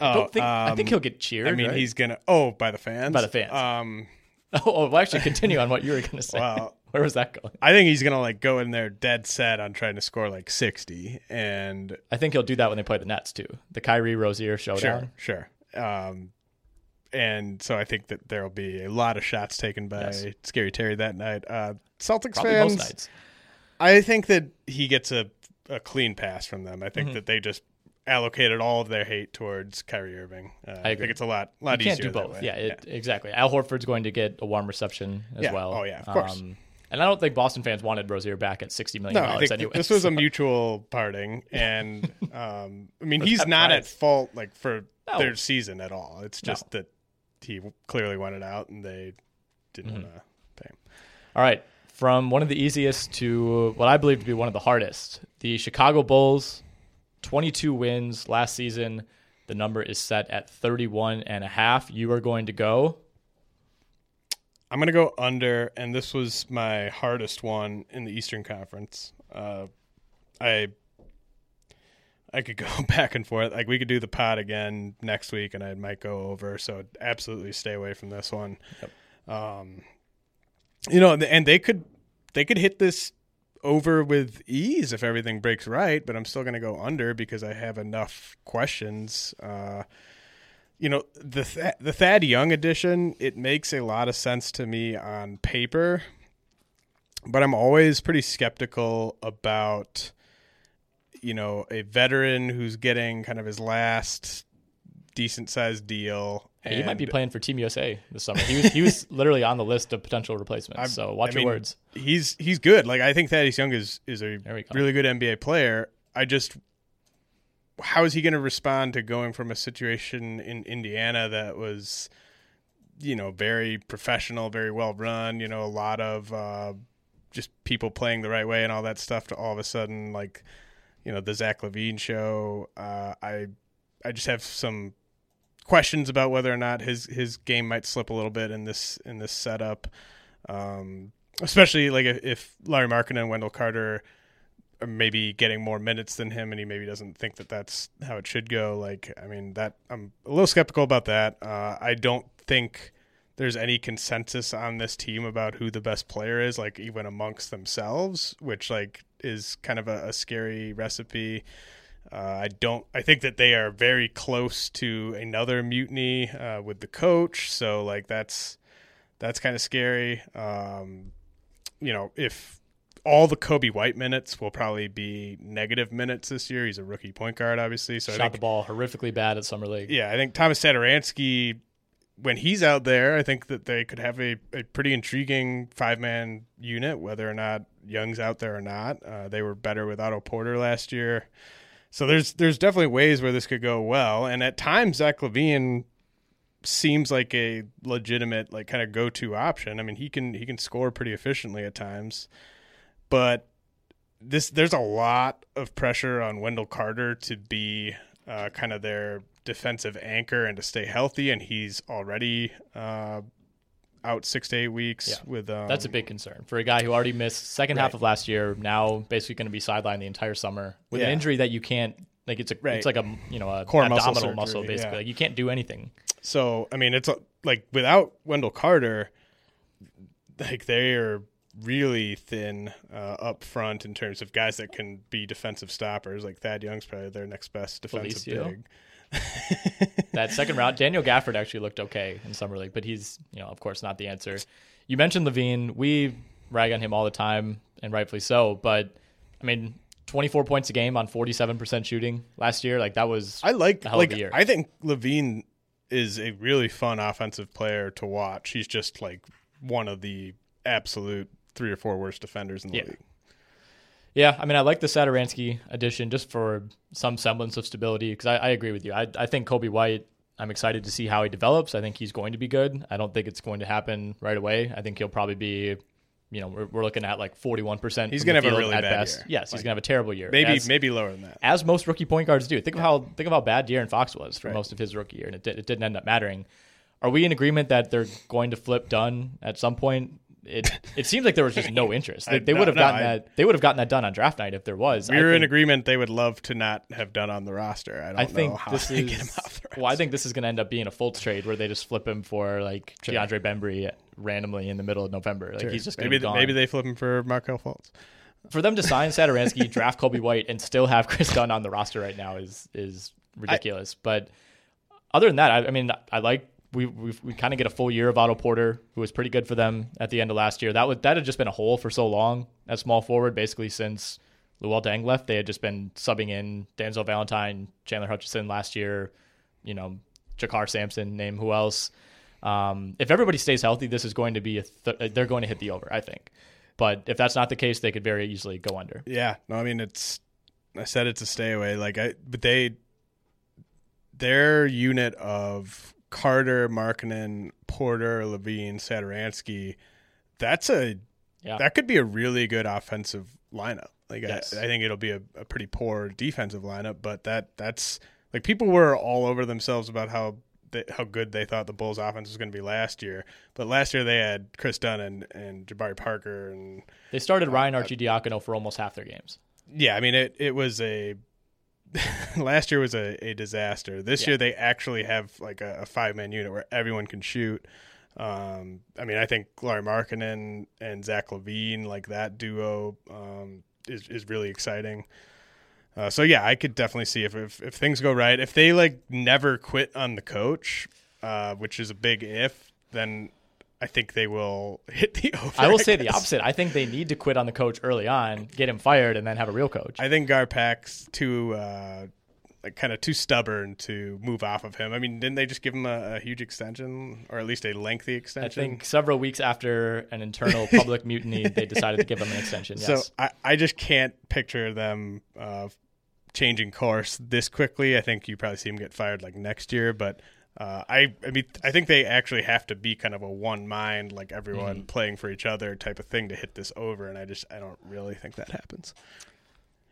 I, I don't think I think he'll get cheered. Oh, um, I mean, right? he's gonna. Oh, by the fans. By the fans. Um, Oh, oh, well, actually, continue on what you were going to say. Wow. Where was that going? I think he's gonna like go in there dead set on trying to score like sixty, and I think he'll do that when they play the Nets too. The Kyrie Rozier showdown. sure, sure. Um, and so I think that there will be a lot of shots taken by Yes. Scary Terry that night. Uh, Celtics Probably fans, most nights. I think that he gets a, a clean pass from them. I think Mm-hmm. that they just allocated all of their hate towards Kyrie Irving. Uh, I, agree. think it's a lot, lot You can't do both. Yeah, it, exactly. Al Horford's going to get a warm reception as Yeah. well. Oh, yeah, of course. And I don't think Boston fans wanted Rozier back at sixty million No, dollars think anyway. this was so- a mutual parting, and um, I mean he's not at fault like for No. their season at all. It's No. just that he clearly wanted out, and they didn't Mm-hmm. want to pay him. All right. From one of the easiest to what I believe to be one of the hardest. The Chicago Bulls, 22 wins last season. The number is set at 31 and a half. You are going to go. I'm gonna go under, and this was my hardest one in the Eastern Conference. Uh, I I could go back and forth. Like we could do the pod again next week, and I might go over. So absolutely stay away from this one. Um, you know, and they could they could hit this over with ease if everything breaks right. But I'm still going to go under because I have enough questions. Uh, you know the Th- the Thad Young edition. It makes a lot of sense to me on paper, but I'm always pretty skeptical about you know a veteran who's getting kind of his last decent sized deal. Hey, he might be playing for Team USA this summer. He was he was literally on the list of potential replacements. I'm- so watch I your mean, words. He's he's good. Like I think Thaddeus Young is is a really good NBA player. I just how is he going to respond to going from a situation in Indiana that was you know very professional, very well run, you know, a lot of uh, just people playing the right way and all that stuff to all of a sudden like you know the Zach LaVine show. Uh, I I just have some questions about whether or not his his game might slip a little bit in this in this setup. Um, especially like if, if Lauri Markkanen and Wendell Carter maybe getting more minutes than him, and he maybe doesn't think that that's how it should go. Like, I mean, that I'm a little skeptical about that. Uh, I don't think there's any consensus on this team about who the best player is, like even amongst themselves, which like is kind of a, a scary recipe. Uh, I don't. I think that they are very close to another mutiny uh, with the coach. So like that's that's kind of scary. Um, you know, if all the Coby White minutes will probably be negative minutes this year. He's a rookie point guard, obviously. So I Shot think, the ball horrifically bad at summer league. yeah, I think Tomas Satoransky, when he's out there, I think that they could have a, a pretty intriguing five man unit, whether or not Young's out there or not. Uh, they were better with Otto Porter last year. So there's there's definitely ways where this could go well. And at times Zach LaVine seems like a legitimate like kind of go to option. I mean he can he can score pretty efficiently at times. But this there's a lot of pressure on Wendell Carter to be uh, kind of their defensive anchor and to stay healthy, and he's already uh, out six to eight weeks Yeah. with. Um, That's a big concern for a guy who already missed second half of last year. Now basically going to be sidelined the entire summer with an injury that you can't like. It's a Right. it's like a you know a Core abdominal muscle, surgery, basically. yeah. Like you can't do anything. So I mean, it's a, like without Wendell Carter, like they are really thin uh, up front in terms of guys that can be defensive stoppers. Like Thad Young's probably their next best defensive Felicio? big. that second round, Daniel Gafford actually looked okay in summer league, but he's you know of course not the answer. You mentioned LaVine. We rag on him all the time, and rightfully so. But I mean, 24 points a game on 47% shooting last year. Like that was I like a hell like of a year. I think LaVine is a really fun offensive player to watch. He's just like one of the absolute three or four worst defenders in the Yeah. league. Yeah, I mean, I like the Satoransky addition just for some semblance of stability because I, I agree with you. I, I think Coby White, I'm excited to see how he develops. I think he's going to be good. I don't think it's going to happen right away. I think he'll probably be, you know, we're, we're looking at like 41%. He's gonna have a really bad best. year. Yes, he's going to have a terrible year. Maybe As- maybe lower than that. as most rookie point guards do. Think of how think of how bad De'Aaron Fox was for Right. most of his rookie year, and it, did, it didn't end up mattering. Are we in agreement that they're going to flip Dunn at some point? It it seems like there was just no interest. They, they no, would have no, gotten I- that. They would have gotten that done on draft night if there was. we I were in agreement they would love to not have Dunn on the roster. I don't I think know how this they is. get him off the roster. well, I think this is going to end up being a Fultz trade where they just flip him for like DeAndre Bembry randomly in the middle of November. Like Sure. he's just maybe maybe they flip him for Markelle Fultz. for them to sign Satoransky, draft Coby White, and still have Kris Dunn on the roster right now is is ridiculous. but other than that, I, I mean, I like we we kind of get a full year of Otto Porter, who was pretty good for them at the end of last year. That would that had just been a hole for so long at small forward, basically since Luol Deng left. They had just been subbing in Denzel Valentine, Chandler Hutchison last year. You know, JaKarr Sampson, name who else. Um, if everybody stays healthy, this is going to be a th- they're going to hit the over, I think. But if that's not the case, they could very easily go under. Yeah, no, I mean it's. I said it's a stay away. Like I, but they, their unit of Carter, Markkanen, Porter, LaVine, Satoransky, that's a Yeah. that could be a really good offensive lineup. Like Yes. I, I think it'll be a, a pretty poor defensive lineup, but that that's like people were all over themselves about how they, how good they thought the Bulls offense was going to be last year. But last year they had Kris Dunn and, and Jabari Parker and They started Ryan uh, Arcidiacono for almost half their games. yeah, I mean it. It was a last year was a, a disaster. This Yeah. year they actually have like a, a five man unit where everyone can shoot. Um, I mean, I think Lauri Markkanen and Zach LaVine, like that duo, um, is is really exciting. Uh, so yeah, I could definitely see if, if if things go right, if they like never quit on the coach, uh, which is a big if, then I think they will hit the over. I will say the opposite. I think they need to quit on the coach early on, get him fired, and then have a real coach. I think GarPax's too uh, like kind of too stubborn to move off of him. I mean, didn't they just give him a, a huge extension, or at least a lengthy extension? I think several weeks after an internal public mutiny, they decided to give him an extension. Yes. So I, I just can't picture them uh, changing course this quickly. I think you probably see him get fired like next year, but. Uh, I I mean I think they actually have to be kind of a one mind like everyone Mm-hmm. playing for each other type of thing to hit this over and I just I don't really think that happens.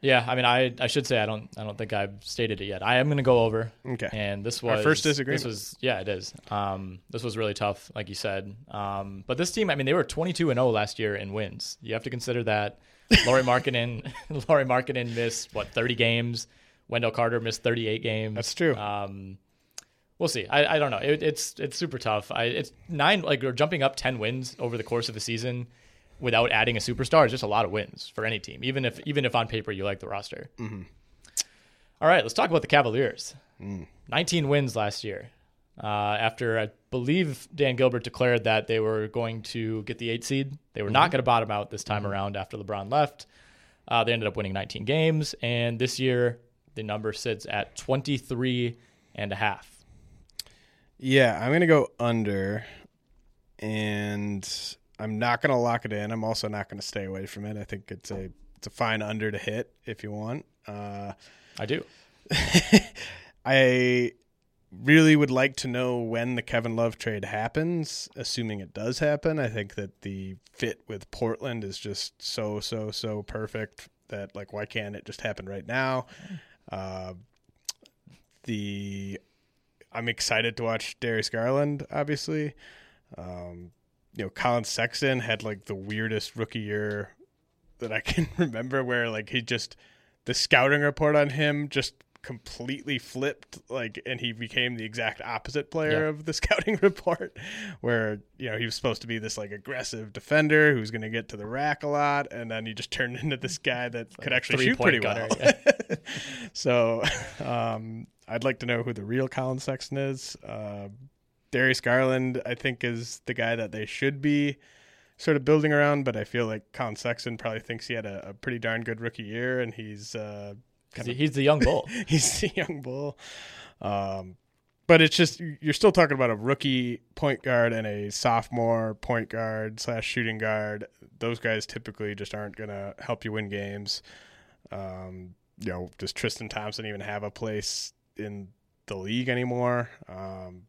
yeah, I mean, I I should say I don't I don't think I've stated it yet. I am going to go over. Okay. And this was Our first disagreement. This was yeah, it is. Um, this was really tough, like you said. Um, but this team, I mean, they were 22 and 0 last year in wins. You have to consider that. Lauri Markkanen, Lauri Markkanen missed what 30 games. Wendell Carter missed 38 games. That's true. Um, we'll see. I, I don't know. It, it's it's super tough. I, it's nine like we're jumping up 10 wins over the course of the season without adding a superstar is just a lot of wins for any team, even if even if on paper you like the roster. Mm-hmm. All right, let's talk about the Cavaliers. Mm. 19 wins last year. Uh, after I believe Dan Gilbert declared that they were going to get the eight seed, they were not Mm-hmm. going to bottom out this time around after LeBron left. Uh, they ended up winning 19 games, and this year the number sits at 23 and a half. Yeah, I'm gonna go under, and I'm not gonna lock it in. I'm also not gonna stay away from it. I think it's a it's a fine under to hit if you want. Uh, I do. I really would like to know when the Kevin Love trade happens, assuming it does happen. I think that the fit with Portland is just so so so perfect that like why can't it just happen right now? Uh, the I'm excited to watch Darius Garland. Obviously, um, you know Collin Sexton had like the weirdest rookie year that I can remember, where like he just the scouting report on him just completely flipped like and he became the exact opposite player Yeah. of the scouting report where you know he was supposed to be this like aggressive defender who's going to get to the rack a lot and then he just turned into this guy that could actually shoot pretty gunner, well. so um i'd like to know who the real collin sexton is. Uh, darius garland i think is the guy that they should be sort of building around but i feel like collin sexton probably thinks he had a, a pretty darn good rookie year and he's uh He's the young bull. he's the young bull. Um, but but it's just you're still talking about a rookie point guard and a sophomore point guard slash shooting guard. Those guys typically just aren't going to help you win games. Um, you know, does Tristan Thompson even have a place in the league anymore? Um,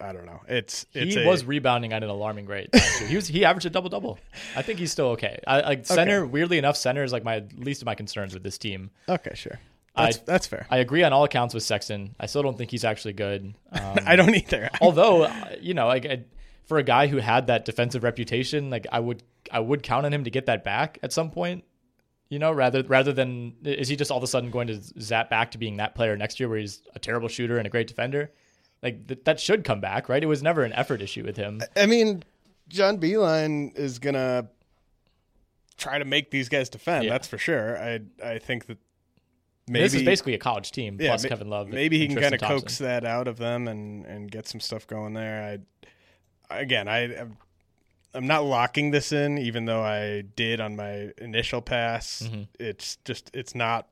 I don't know. It's, it's he a, was rebounding at an alarming rate. he was he averaged a double double. I think he's still okay. I like center. Okay. Weirdly enough, center is like my least of my concerns with this team. okay. Sure, that's I- that's fair. I agree on all accounts with Sexton. I still don't think he's actually good. Um, I don't either. although uh, you know, like I- for a guy who had that defensive reputation, like I would I would count on him to get that back at some point. You know, rather rather than is he just all of a sudden going to zap back to being that player next year where he's a terrible shooter and a great defender? Like th- that should come back, right? It was never an effort issue with him. I mean, John Beilein is gonna try to make these guys defend. Yeah. That's for sure. I I think that maybe this is basically a college team yeah, plus ma- Kevin Love. Maybe he can kind of coax that out of them and and get some stuff going there. I again, I I'm- not locking this in, even though I did on my initial pass. Mm-hmm. It's just it's not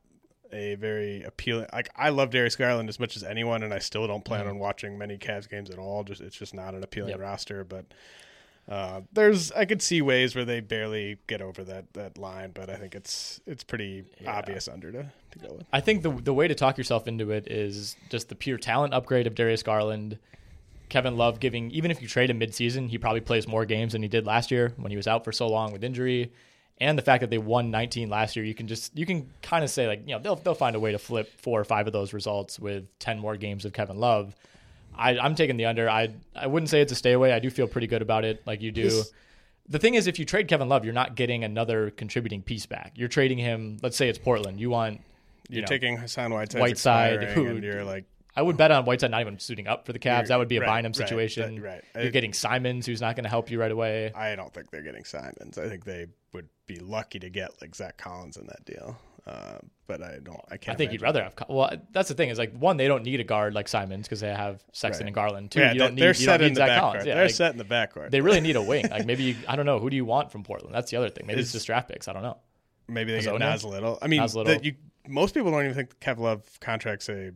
a very appealing. Like I love Darius Garland as much as anyone, and I still don't plan on watching many Cavs games at all. Just it's just not an appealing Mm-hmm. Yep. roster. But uh, there's I could see ways where they barely get over that that line, but I think it's it's pretty obvious under to to go with. I think the the way to talk yourself into it is just the pure talent upgrade of Darius Garland. Kevin Love giving even if you trade him midseason, he probably plays more games than he did last year when he was out for so long with injury. And the fact that they won 19 last year, you can just you can kind of say like you know they'll they'll find a way to flip four or five of those results with 10 more games of Kevin Love. I, I'm taking the under. I I wouldn't say it's a stay away. I do feel pretty good about it, like you do. This- the thing is, if you trade Kevin Love, you're not getting another contributing piece back. You're trading him. Let's say it's Portland. You want you You're know, taking Hassan Whiteside, Whiteside, who- you're like I would bet on Whiteside not even suiting up for the Cavs. You're- That would be a right, Bynum right, situation. that- right. You're I- getting Simons, who's not going to help you right away. I don't think they're getting Simons. I think they would be lucky to get like Zach Collins in that deal. Uh, but I don't. I can't. I think you'd rather have. Well, that's the thing is like one, they don't need a guard like Simons because they have Sexton Right. and Garland. Two, Yeah, you don't need. they're you set in the Zach Collins. backcourt. Yeah, they're like, set in the backcourt. They really need a wing. Like maybe you, I don't know who do you want from Portland. That's the other thing. Maybe it's Is- just draft picks. I don't know. maybe they get Ozona? Nas Little. I mean, Nas Little. that you most people don't even think Kev Love contract's a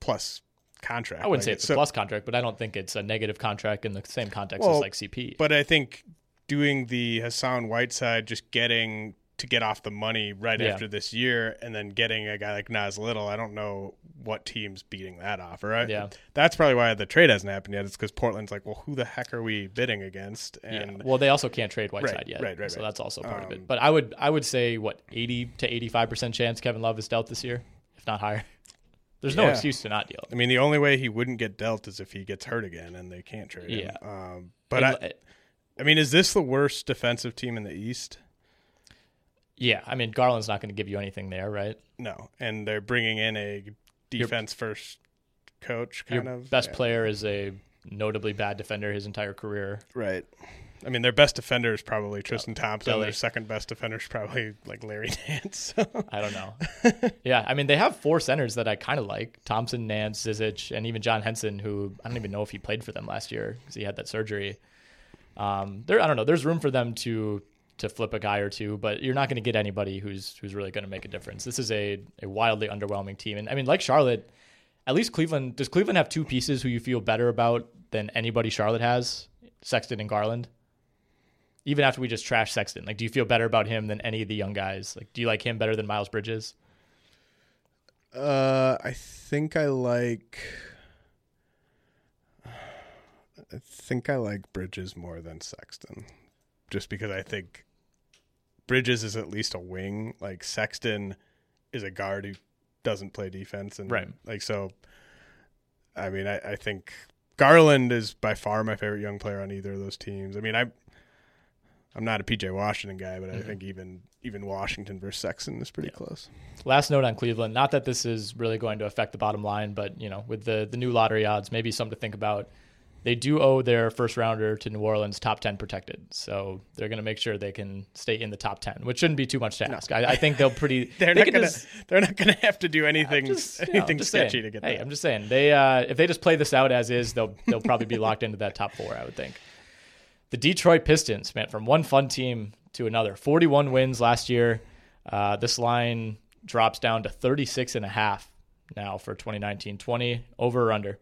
plus contract. I wouldn't Like, say it's a plus contract, but I don't think it's a negative contract in the same context Well, as like CP. But I think doing the Hassan Whiteside, just getting to get off the money right Yeah. after this year, and then getting a guy like Nas Little, I don't know what team's beating that offer. Right? Yeah. that's probably why the trade hasn't happened yet. It's because Portland's like, well, who the heck are we bidding against? And yeah. Well, they also can't trade Whiteside Right, yet, right, right, so right. that's also part of it. Um, But I would I would say what eighty to eighty five percent chance Kevin Love is dealt this year, if not higher. There's no Yeah. excuse to not deal. I mean, the only way he wouldn't get dealt is if he gets hurt again and they can't trade him. Yeah. Um, but I, I mean, is this the worst defensive team in the East? yeah, I mean Garland's not going to give you anything there, right? No, and they're bringing in a defense first coach, kind Your of best Yeah. player is a notably bad defender his entire career. right? I mean, their best defender is probably Tristan Thompson. Delly. Their second best defender is probably like Larry Nance. I don't know. yeah, I mean they have four centers that I kind of like: Thompson, Nance, Zizic, and even John Henson, who I don't even know if he played for them last year because he had that surgery. Um, there, I don't know. There's room for them to to flip a guy or two, but you're not going to get anybody who's who's really going to make a difference. This is a a wildly underwhelming team, and I mean, like Charlotte, at least Cleveland does Cleveland have two pieces who you feel better about than anybody Charlotte has: Sexton and Garland. Even after we just trash Sexton, like, do you feel better about him than any of the young guys? Like, do you like him better than Miles Bridges? Uh, I think I like. I think I like Bridges more than Sexton, just because I think Bridges is at least a wing. Like Sexton is a guard who doesn't play defense, and Right. like so. I mean, I, I think Garland is by far my favorite young player on either of those teams. I mean, I I'm not a PJ Washington guy, but I think even even Washington versus Sexton is pretty close. Last note on Cleveland. Not that this is really going to affect the bottom line, but you know, with the the new lottery odds, maybe something to think about. They do owe their first rounder to New Orleans top ten protected, so they're going to make sure they can stay in the top ten, which shouldn't be too much to ask. I, I think they'll pretty. They're they not gonna. just- they're not gonna have to do anything. just, know, anything just sketchy saying. to get Hey, that. I'm just saying they uh, if they just play this out as is, they'll they'll probably be locked into that top four. I would think. The Detroit Pistons went from one fun team to another. 41 wins last year. Uh, this line drops down to 36 and a half now for 2019-20 over or under.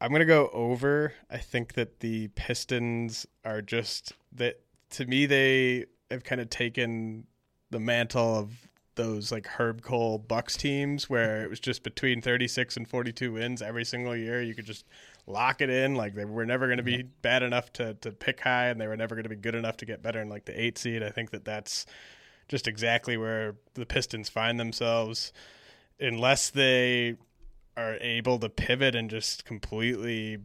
I'm gonna go over. I think that the Pistons are just that to me they have kind of taken the mantle of those like Herb Kohl Bucks teams where it was just between 36 and 42 wins every single year. You could just lock it in. Like they were never going to be bad enough to to pick high, and they were never going to be good enough to get better in like the eight seed. I think that that's just exactly where the Pistons find themselves, unless they are able to pivot and just completely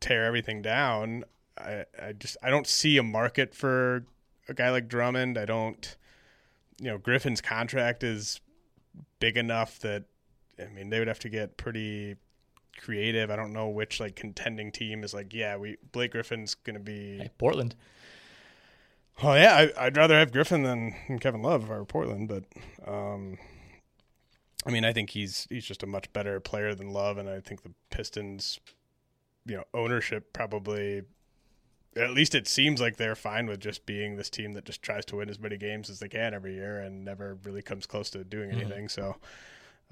tear everything down. I, I just I don't see a market for a guy like Drummond. I don't, you know, Griffin's contract is big enough that I mean they would have to get pretty creative. I don't know which like contending team is like, yeah, we Blake Griffin's going to be Hey, Portland. Oh yeah, I, would rather have Griffin than, Kevin Love if I were Portland, but um, I mean, I think he's he's just a much better player than Love, and I think the Pistons, you know, ownership probably. At least it seems like they're fine with just being this team that just tries to win as many games as they can every year and never really comes close to doing Mm-hmm. anything. So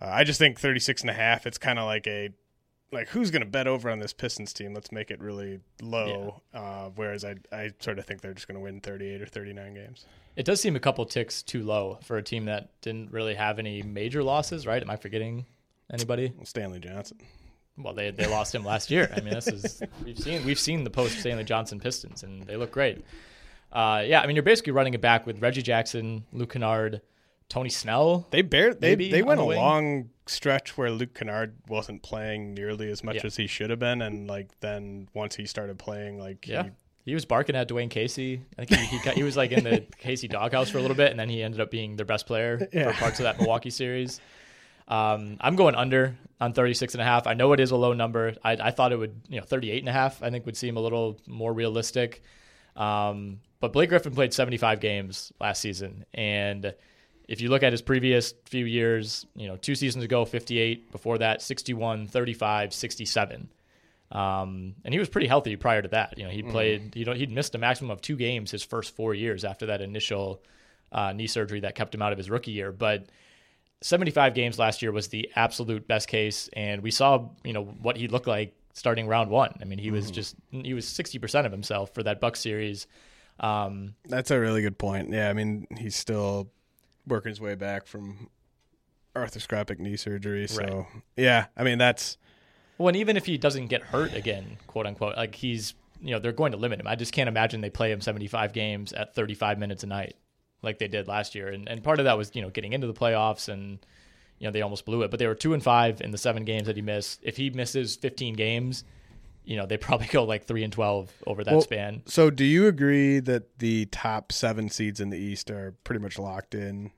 uh, I just think 36 and a half, it's kind of like a like who's going to bet over on this Pistons team? Let's make it really low. Uh, whereas I I sort of think they're just going to win 38 or 39 games. It does seem a couple ticks too low for a team that didn't really have any major losses, right? Am I forgetting anybody? Stanley Johnson. Well, they they lost him last year. I mean, this is we've seen we've seen the post Stanley Johnson Pistons, and they look great. Uh, yeah, I mean, you're basically running it back with Reggie Jackson, Luke Kennard, Tony Snell. They bare they they went the a long stretch where Luke Kennard wasn't playing nearly as much Yeah. as he should have been, and like then once he started playing, like Yeah. he, He was barking at Dwane Casey. I think he, he, he was like in the Casey doghouse for a little bit, and then he ended up being their best player Yeah. for parts of that Milwaukee series. Um, I'm going under on 36 and a half. I know it is a low number. I, I thought it would, you know, 38 and a half, I think would seem a little more realistic. Um, but Blake Griffin played 75 games last season. And if you look at his previous few years, you know, two seasons ago, 58, before that, 61, 35, 67. Um, and he was pretty healthy prior to that. You know, he played, you know, he'd missed a maximum of two games his first four years after that initial uh, knee surgery that kept him out of his rookie year. But 75 games last year was the absolute best case. And we saw, you know, what he looked like starting round one. I mean, he was just, he was 60% of himself for that Buck series. Um, that's a really good point. Yeah, I mean he's still working his way back from arthroscopic knee surgery, so Right. yeah, I mean that's Well, and even if he doesn't get hurt again, quote unquote, like he's, you know, they're going to limit him. I just can't imagine they play him 75 games at 35 minutes a night like they did last year. And, and part of that was, you know, getting into the playoffs and, you know, they almost blew it. But they were two and five in the seven games that he missed. If he misses 15 games, you know, they probably go like three and 12 over that Well, span. So, do you agree that the top seven seeds in the East are pretty much locked in,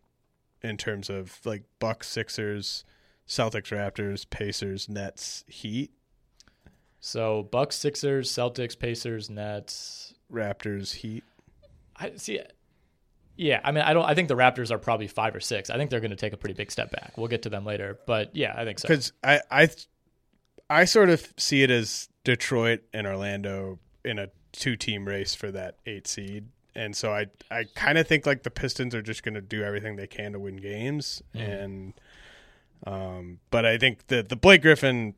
in terms of like Bucks, Sixers, Celtics, Raptors, Pacers, Nets, Heat, So Bucks, Sixers, Celtics, Pacers, Nets. Raptors, Heat? I see. It. Yeah, I mean, I don't. I think the Raptors are probably five or six. I think they're going to take a pretty big step back. We'll get to them later, but yeah, I think so. Because I, I, I sort of see it as Detroit and Orlando in a two-team race for that eight seed, and so I, I kind of think like the Pistons are just going to do everything they can to win games, and, um, but I think the the Blake Griffin,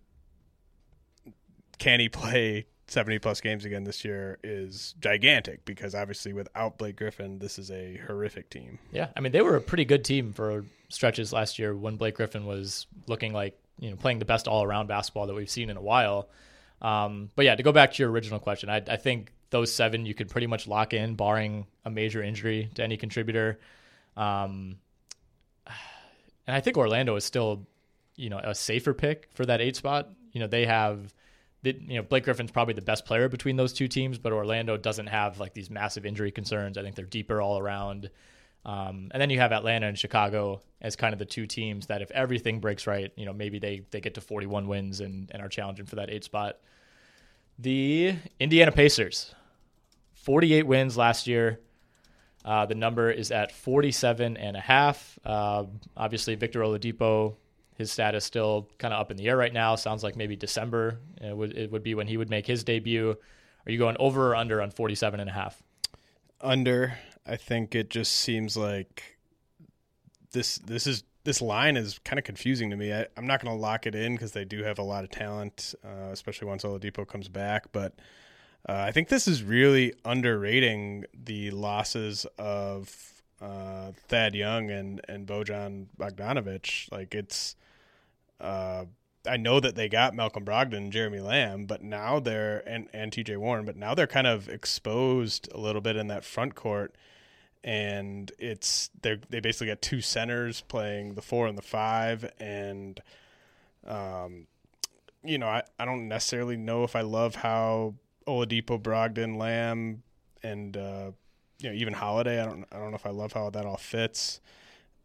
can he play? 70 plus games again this year is gigantic because obviously without Blake Griffin this is a horrific team. Yeah, I mean they were a pretty good team for stretches last year when Blake Griffin was looking like you know playing the best all around basketball that we've seen in a while. Um, but yeah, to go back to your original question, I, I think those seven you could pretty much lock in, barring a major injury to any contributor. Um, and I think Orlando is still, you know, a safer pick for that eight spot. You know, they have, they, you know, Blake Griffin's probably the best player between those two teams, but Orlando doesn't have like these massive injury concerns. I think they're deeper all around. Um, and then you have Atlanta and Chicago as kind of the two teams that if everything breaks right, you know, maybe they, they get to 41 wins and, and are challenging for that eight spot. The Indiana Pacers, 48 wins last year. Uh, the number is at 47 and a half. Uh, obviously, Victor Oladipo, his status still kind of up in the air right now. Sounds like maybe December it would, it would be when he would make his debut. Are you going over or under on 47 and a half? under. I think it just seems like this this is this line is kind of confusing to me. I, am not going to lock it in because they do have a lot of talent, uh, especially once Oladipo comes back. But uh, I think this is really underrating the losses of uh, Thad Young and and Bojan Bogdanovic. Like it's, uh, I know that they got Malcolm Brogdon and Jeremy Lamb, but now they're and and T.J. Warren, but now they're kind of exposed a little bit in that front court and it's they they basically got two centers playing the four and the five, and um, you know I, I don't necessarily know if I love how Oladipo, Brogdon, Lamb, and uh, you know even Holiday. I don't I don't know if I love how that all fits,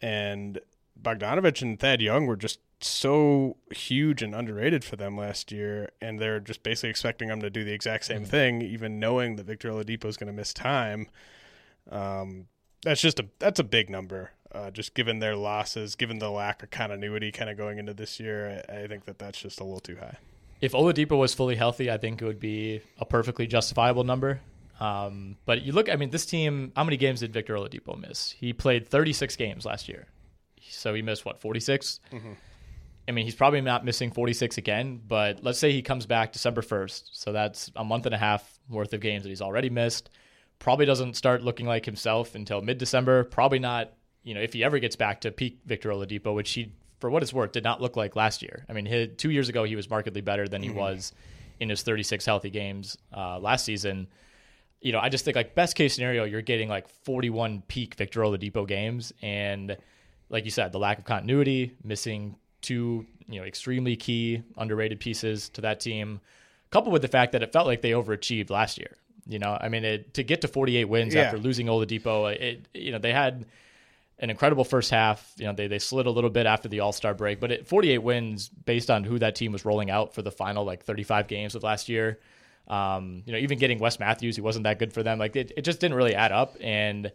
and Bogdanovic and Thad Young were just so huge and underrated for them last year, and they're just basically expecting them to do the exact same mm-hmm. thing, even knowing that Victor Oladipo is going to miss time. Um, that's just a that's a big number. Uh, just given their losses, given the lack of continuity kind of going into this year, I, I think that that's just a little too high. If Oladipo was fully healthy, I think it would be a perfectly justifiable number. Um, but you look, I mean, this team, how many games did Victor Oladipo miss? He played 36 games last year. So he missed what, 46? Mm-hmm. I mean, he's probably not missing 46 again, but let's say he comes back December 1st. So that's a month and a half worth of games that he's already missed probably doesn't start looking like himself until mid December. Probably not, you know, if he ever gets back to peak Victor Oladipo, which he, for what it's worth, did not look like last year. I mean, his, two years ago he was markedly better than he mm-hmm. was in his 36 healthy games uh, last season. You know, I just think like best case scenario, you're getting like 41 peak Victor Oladipo games, and like you said, the lack of continuity, missing two, you know, extremely key underrated pieces to that team, coupled with the fact that it felt like they overachieved last year. You know, I mean, it, to get to 48 wins yeah. after losing Oladipo, it you know they had an incredible first half. You know, they they slid a little bit after the All Star break, but at 48 wins based on who that team was rolling out for the final like 35 games of last year. Um, you know, even getting Wes Matthews, he wasn't that good for them. Like it, it just didn't really add up, and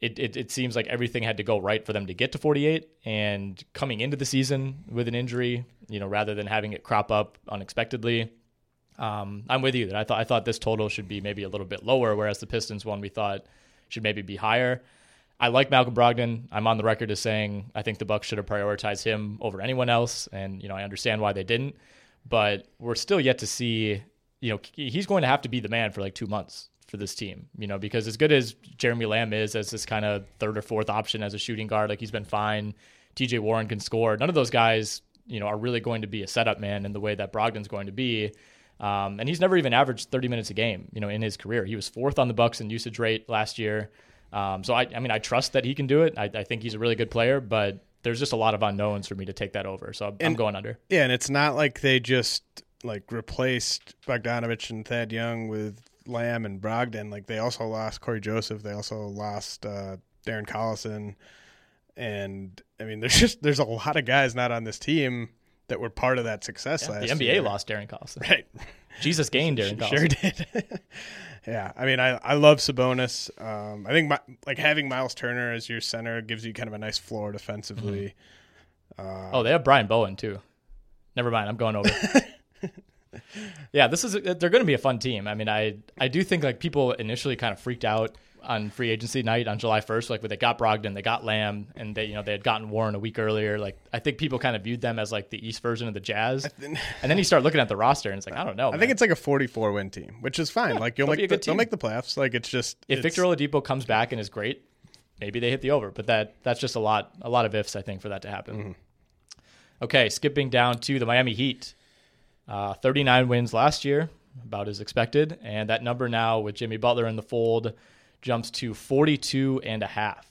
it, it it seems like everything had to go right for them to get to 48. And coming into the season with an injury, you know, rather than having it crop up unexpectedly um, I'm with you that I thought I thought this total should be maybe a little bit lower, whereas the Pistons one we thought should maybe be higher. I like Malcolm Brogdon. I'm on the record as saying I think the Bucks should have prioritized him over anyone else, and you know I understand why they didn't, but we're still yet to see. You know he's going to have to be the man for like two months for this team. You know because as good as Jeremy Lamb is as this kind of third or fourth option as a shooting guard, like he's been fine. T.J. Warren can score. None of those guys, you know, are really going to be a setup man in the way that Brogdon's going to be. Um, and he's never even averaged 30 minutes a game, you know, in his career. He was fourth on the Bucks in usage rate last year. Um, so I, I mean, I trust that he can do it. I, I, think he's a really good player, but there's just a lot of unknowns for me to take that over. So I'm, and, I'm going under. Yeah, and it's not like they just like replaced Bogdanovic and Thad Young with Lamb and Brogdon. Like they also lost Cory Joseph. They also lost uh, Darren Collison. And I mean, there's just there's a lot of guys not on this team that were part of that success yeah, last The NBA year. lost Darren Collison. Right. Jesus gained Darren Collison. Sure did. Yeah. I mean, I, I love Sabonis. Um, I think my, like having Miles Turner as your center gives you kind of a nice floor defensively. Mm-hmm. Uh, oh, they have Brian Bowen too. Never mind. I'm going over. yeah, this is they're going to be a fun team. I mean, I I do think like people initially kind of freaked out on free agency night on July 1st, like when they got Brogdon, they got Lamb, and they you know they had gotten Warren a week earlier. Like I think people kind of viewed them as like the East version of the Jazz, and then you start looking at the roster, and it's like I don't know. I man. think it's like a 44 win team, which is fine. Yeah, like you'll make the, they'll make the playoffs. Like it's just if it's, Victor Oladipo comes back and is great, maybe they hit the over. But that that's just a lot a lot of ifs I think for that to happen. Mm-hmm. Okay, skipping down to the Miami Heat, uh, 39 wins last year, about as expected, and that number now with Jimmy Butler in the fold jumps to 42 and a half.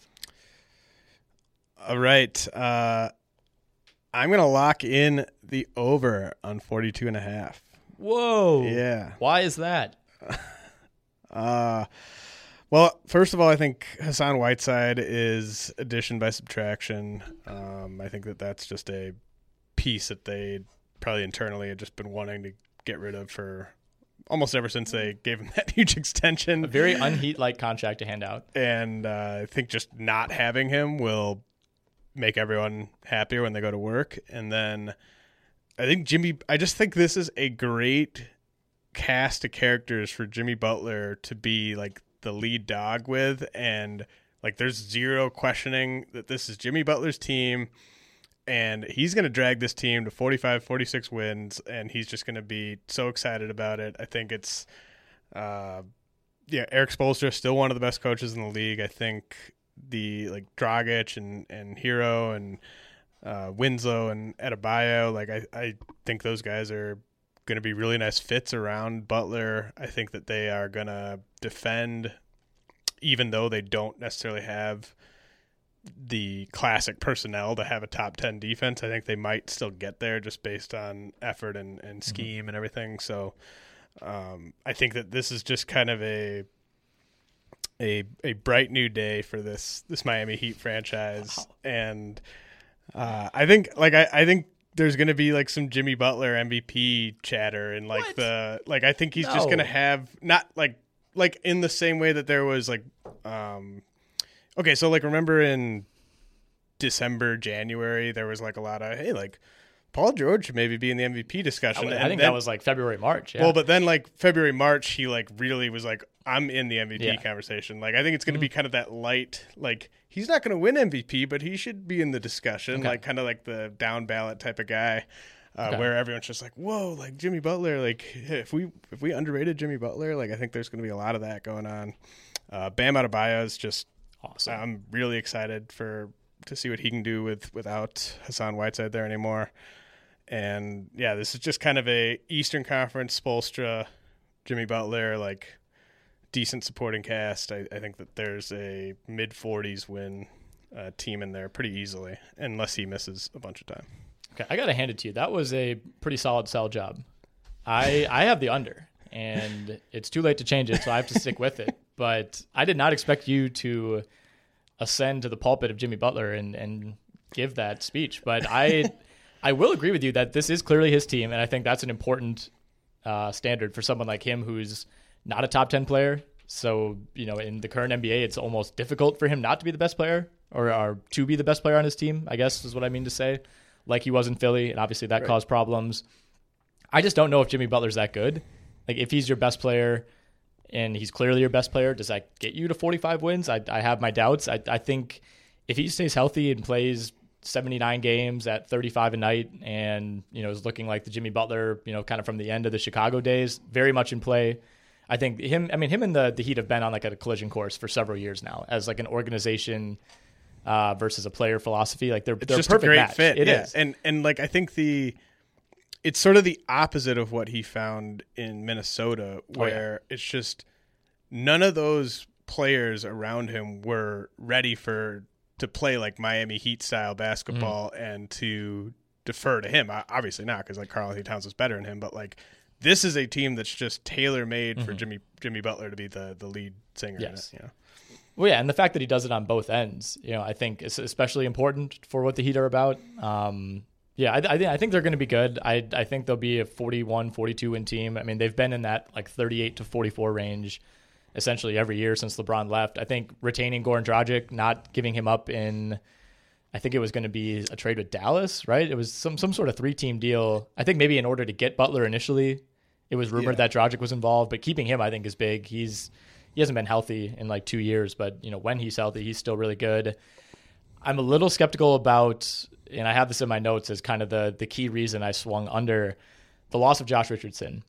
All right. Uh, I'm going to lock in the over on 42 and a half. Whoa. Yeah. Why is that? uh, well, first of all, I think Hassan Whiteside is addition by subtraction. Um, I think that that's just a piece that they probably internally had just been wanting to get rid of for almost ever since they gave him that huge extension. A very unheat like contract to hand out. And uh, I think just not having him will make everyone happier when they go to work. And then I think Jimmy, I just think this is a great cast of characters for Jimmy Butler to be like the lead dog with. And like there's zero questioning that this is Jimmy Butler's team. And he's going to drag this team to 45, 46 wins, and he's just going to be so excited about it. I think it's, uh, yeah, Erik Spoelstra is still one of the best coaches in the league. I think the like Dragic and and Herro and uh, Winslow and Adebayo, like I I think those guys are going to be really nice fits around Butler. I think that they are going to defend, even though they don't necessarily have the classic personnel to have a top 10 defense. I think they might still get there just based on effort and, and scheme mm-hmm. and everything. So um, I think that this is just kind of a a a bright new day for this this Miami Heat franchise, wow. and uh, I think like I, I think there's gonna be like some Jimmy Butler MVP chatter and like what? the like I think he's no. just gonna have not like like in the same way that there was like um okay so like remember in December January there was like a lot of hey like Paul George should maybe be in the MVP discussion. I, I think then, that was like February, March. Yeah. Well, but then like February, March, he like really was like, I'm in the MVP yeah. conversation. Like, I think it's going to mm-hmm. be kind of that light, like he's not going to win MVP, but he should be in the discussion, okay. like kind of like the down ballot type of guy. Uh, okay. Where everyone's just like, "Whoa!" Like Jimmy Butler. Like if we if we underrated Jimmy Butler, like I think there's going to be a lot of that going on. Uh, Bam Adebayo is just awesome. I'm really excited for to see what he can do with without Hassan Whiteside there anymore. And yeah, this is just kind of a Eastern Conference Spoelstra, Jimmy Butler, like decent supporting cast. I, I think that there's a mid 40s win uh, team in there pretty easily, unless he misses a bunch of time. Okay, I got to hand it to you. That was a pretty solid sell job. I I have the under, and it's too late to change it, so I have to stick with it. But I did not expect you to ascend to the pulpit of Jimmy Butler and and give that speech. But I I will agree with you that this is clearly his team, and I think that's an important uh, standard for someone like him who's not a top 10 player. So, you know, in the current NBA, it's almost difficult for him not to be the best player or, or to be the best player on his team, I guess is what I mean to say, like he was in Philly. And obviously that right. caused problems. I just don't know if Jimmy Butler's that good. Like, if he's your best player and he's clearly your best player, does that get you to 45 wins? I, I have my doubts. I, I think if he stays healthy and plays 79 games at 35 a night and, you know, is looking like the Jimmy Butler, you know, kind of from the end of the Chicago days, very much in play. I think him, I mean, him and the, the Heat have been on like a collision course for several years now as like an organization uh, versus a player philosophy. Like they're, it's they're just a, a great match. fit. It yeah. is. And, and like, I think the, it's sort of the opposite of what he found in Minnesota, where oh, yeah. it's just none of those players around him were ready for to play like Miami Heat style basketball mm. and to defer to him. Obviously not because like Karl-Anthony Towns is better than him, but like this is a team that's just tailor made mm-hmm. for Jimmy Jimmy Butler to be the the lead singer. Yes. It, you know? Well, yeah, and the fact that he does it on both ends, you know, I think is especially important for what the Heat are about. Um, yeah, I, I, think I think they're going to be good. I I think they'll be a 41, 42 win team. I mean, they've been in that like 38 to 44 range essentially every year since LeBron left. I think retaining Goran Dragic, not giving him up in, I think it was going to be a trade with Dallas, right? It was some some sort of three team deal. I think maybe in order to get Butler initially, it was rumored yeah. that Dragic was involved, but keeping him I think is big. He's he hasn't been healthy in like two years, but you know when he's healthy, he's still really good. I'm a little skeptical about, and I have this in my notes as kind of the the key reason I swung under the loss of Josh Richardson.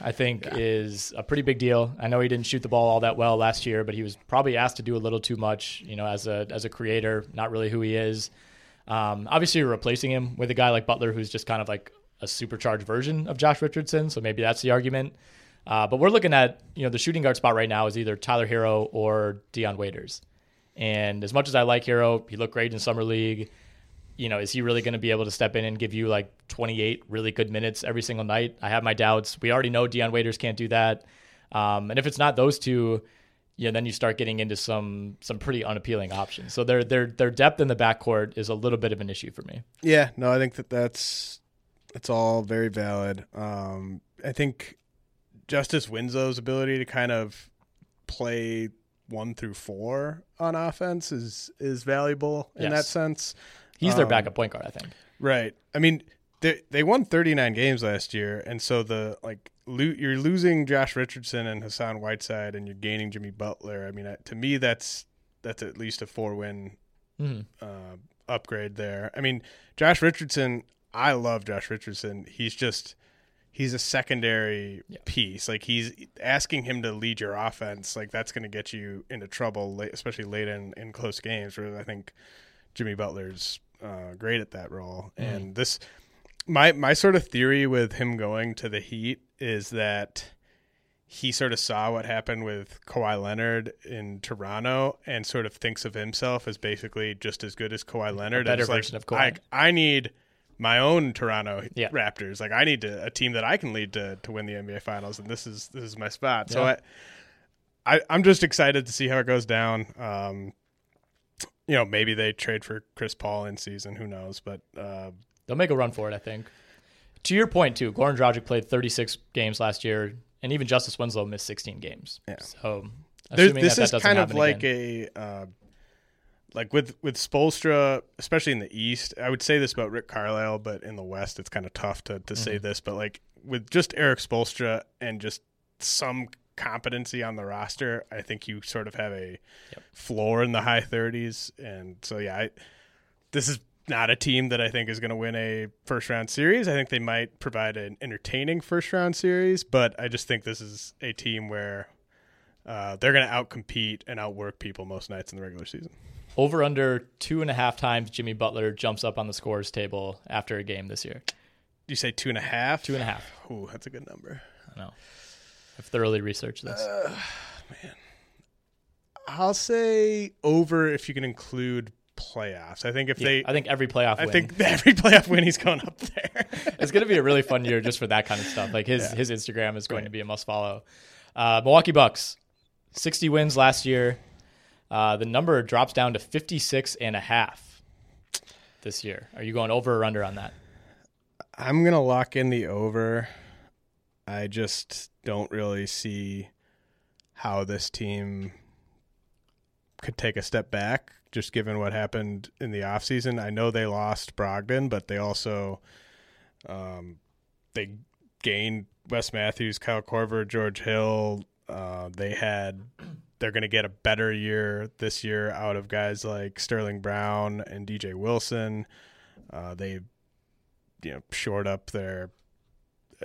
I think yeah. is a pretty big deal. I know he didn't shoot the ball all that well last year, but he was probably asked to do a little too much, you know, as a as a creator, not really who he is. Um, obviously, you're replacing him with a guy like Butler, who's just kind of like a supercharged version of Josh Richardson. So maybe that's the argument. Uh, but we're looking at, you know, the shooting guard spot right now is either Tyler Herro or Dion Waiters. And as much as I like Herro, he looked great in summer league you know, is he really going to be able to step in and give you like 28 really good minutes every single night? I have my doubts. We already know Dion Waiters can't do that. Um, and if it's not those two, you know, then you start getting into some some pretty unappealing options. So their their their depth in the backcourt is a little bit of an issue for me. Yeah, no, I think that that's that's all very valid. Um, I think Justice Winslow's ability to kind of play one through four on offense is is valuable in yes. that sense. He's their um, backup point guard, I think. Right. I mean, they they won 39 games last year, and so the like lo- you're losing Josh Richardson and Hassan Whiteside, and you're gaining Jimmy Butler. I mean, to me, that's that's at least a four win mm-hmm. uh, upgrade there. I mean, Josh Richardson, I love Josh Richardson. He's just he's a secondary yeah. piece. Like he's asking him to lead your offense. Like that's going to get you into trouble, late, especially late in, in close games. Where I think Jimmy Butler's uh, great at that role. Mm. And this, my my sort of theory with him going to the Heat is that he sort of saw what happened with Kawhi Leonard in Toronto and sort of thinks of himself as basically just as good as Kawhi Leonard. A better version like, of Kawhi. I, I need my own Toronto yeah. Raptors. Like I need to, a team that I can lead to to win the NBA Finals, and this is this is my spot. Yeah. So I, I I'm just excited to see how it goes down. Um, you know, maybe they trade for Chris Paul in season. Who knows? But uh, they'll make a run for it. I think. To your point too, Goran Dragic played 36 games last year and even Justice Winslow missed 16 games. Yeah. So this that is kind of like again. a uh, like with with Spoelstra, especially in the East. I would say this about Rick Carlisle, but in the West, it's kind of tough to to mm-hmm. say this. But like with just Erik Spoelstra and just some competency on the roster, I think you sort of have a yep. floor in the high 30s. And so yeah, I, this is not a team that I think is going to win a first round series. I think they might provide an entertaining first round series, but I just think this is a team where uh, they're going to outcompete and outwork people most nights in the regular season. Over under two and a half times Jimmy Butler jumps up on the scores table after a game this year. You say two and a half? Two and a half. Ooh, that's a good number. I know. I've thoroughly researched this. Uh, man. I'll say over if you can include playoffs. I think if yeah, they, I think every playoff. I win. think every playoff win, he's going up there. it's going to be a really fun year just for that kind of stuff. Like his yeah. his Instagram is going right. to be a must follow. Uh, Milwaukee Bucks, sixty wins last year. Uh, the number drops down to 56 and a half this year. Are you going over or under on that? I'm going to lock in the over. I just don't really see how this team could take a step back just given what happened in the offseason. I know they lost Brogdon, but they also um, they gained Wes Matthews, Kyle Korver, George Hill. Uh, they had they're going to get a better year this year out of guys like Sterling Brown and DJ Wilson. Uh, they you know shored up their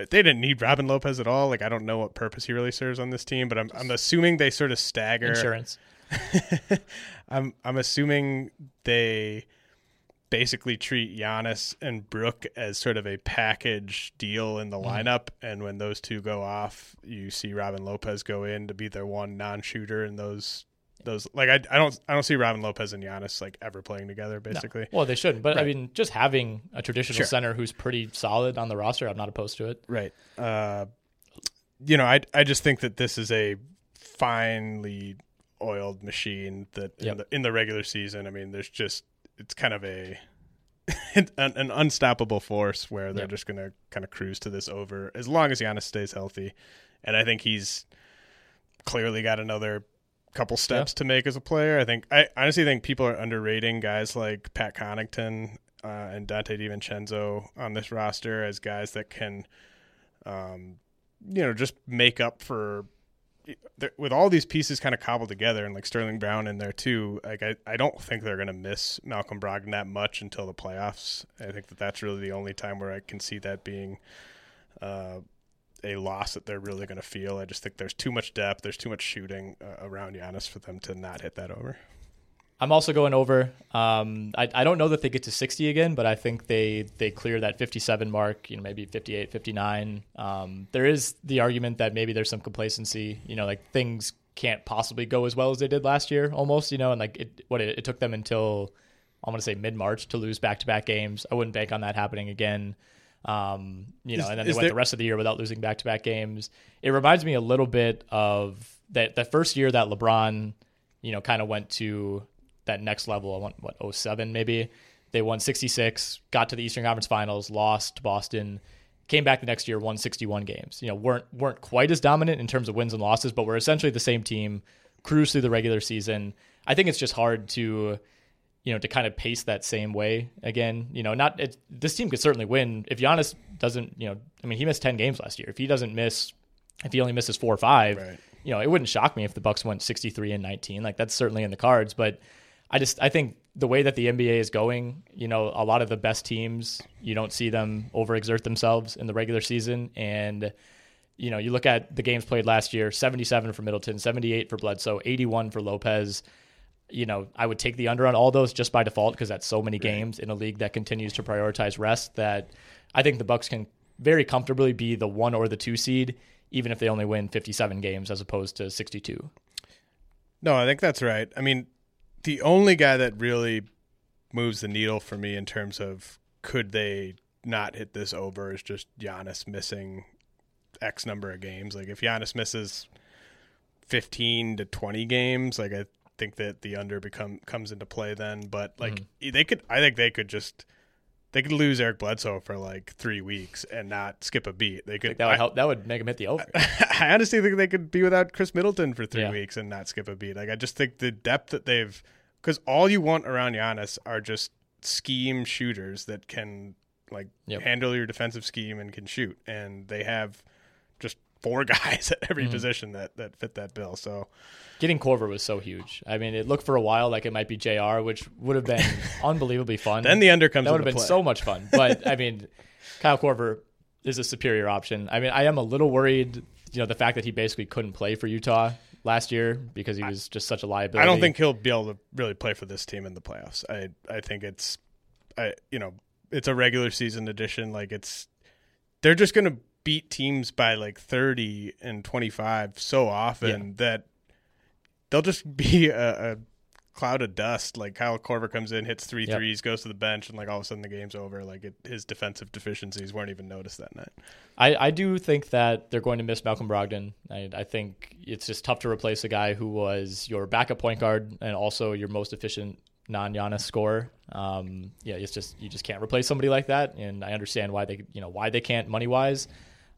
they didn't need Robin Lopez at all. Like I don't know what purpose he really serves on this team, but I'm I'm assuming they sort of stagger insurance. I'm I'm assuming they basically treat Giannis and Brook as sort of a package deal in the mm. lineup, and when those two go off, you see Robin Lopez go in to be their one non-shooter, and those those like I, I don't I don't see Robin Lopez and Giannis like ever playing together basically. No. Well, they shouldn't, but right. I mean, just having a traditional sure. center who's pretty solid on the roster, I'm not opposed to it. Right. Uh, you know, I I just think that this is a finely oiled machine that yep. in, the, in the regular season, I mean, there's just it's kind of a an, an, unstoppable force where they're yep. just going to kind of cruise to this over as long as Giannis stays healthy. And I think he's clearly got another couple steps yeah. to make as a player. I think I honestly think people are underrating guys like Pat Connaughton uh, and Donte DiVincenzo on this roster as guys that can, um, you know, just make up for with all these pieces kind of cobbled together and like Sterling Brown in there too, like I, I don't think they're going to miss Malcolm Brogdon that much until the playoffs. I think that that's really the only time where I can see that being uh, a loss that they're really going to feel. I just think there's too much depth, there's too much shooting uh, around Giannis for them to not hit that over. I'm also going over. Um, I, I don't know that they get to 60 again, but I think they they clear that 57 mark, you know, maybe 58, 59. Um, there is the argument that maybe there's some complacency, you know, like things can't possibly go as well as they did last year almost, you know, and like it, what it, it took them until I'm going to say mid March to lose back to back games. I wouldn't bank on that happening again. Um, you know, is, and then they went there... the rest of the year without losing back to back games. It reminds me a little bit of that, that first year that LeBron, you know, kind of went to that next level. I want what 07 maybe. They won 66, got to the Eastern Conference Finals, lost to Boston, came back the next year, won 61 games. You know, weren't weren't quite as dominant in terms of wins and losses, but were essentially the same team, cruised through the regular season. I think it's just hard to, you know, to kind of pace that same way again. You know, not it, this team could certainly win if Giannis doesn't. You know, I mean, he missed 10 games last year. If he doesn't miss, if he only misses four or five, right. you know, it wouldn't shock me if the Bucks went 63 and 19. Like that's certainly in the cards, but I just I think the way that the NBA is going, you know, a lot of the best teams, you don't see them overexert themselves in the regular season. And, you know, you look at the games played last year 77 for Middleton, 78 for Bledsoe, 81 for Lopez. You know, I would take the under on all those just by default because that's so many games in a league that continues to prioritize rest that I think the Bucks can very comfortably be the one or the two seed, even if they only win 57 games as opposed to 62. No, I think that's right. I mean, the only guy that really moves the needle for me in terms of could they not hit this over is just Giannis missing X number of games. Like if Giannis misses 15 to 20 games, like I think that the under become comes into play then, but like mm-hmm. they could I think they could just they could lose Eric Bledsoe for like three weeks and not skip a beat. They could that would help. That would make him hit the over. I honestly think they could be without Khris Middleton for three yeah. weeks and not skip a beat. Like I just think the depth that they've because all you want around Giannis are just scheme shooters that can like yep. handle your defensive scheme and can shoot, and they have four guys at every mm-hmm. position that that fit that bill. So getting Korver was so huge. I mean, it looked for a while like it might be Jr., which would have been unbelievably fun. then the under comes. That would have been play. so much fun. But I mean, Kyle Korver is a superior option. I mean, I am a little worried. You know, the fact that he basically couldn't play for Utah last year because he was just such a liability. I don't think he'll be able to really play for this team in the playoffs. I I think it's, I you know, it's a regular season edition. Like it's, they're just going to beat teams by like 30 and 25 so often yeah. that they'll just be a, a, cloud of dust. Like Kyle Korver comes in, hits three yep. threes, goes to the bench, and like all of a sudden the game's over. Like it, his defensive deficiencies weren't even noticed that night. I, I do think that they're going to miss Malcolm Brogdon. I, I think it's just tough to replace a guy who was your backup point guard and also your most efficient non Giannis scorer. Um, yeah, it's just you just can't replace somebody like that. And I understand why they you know why they can't money wise.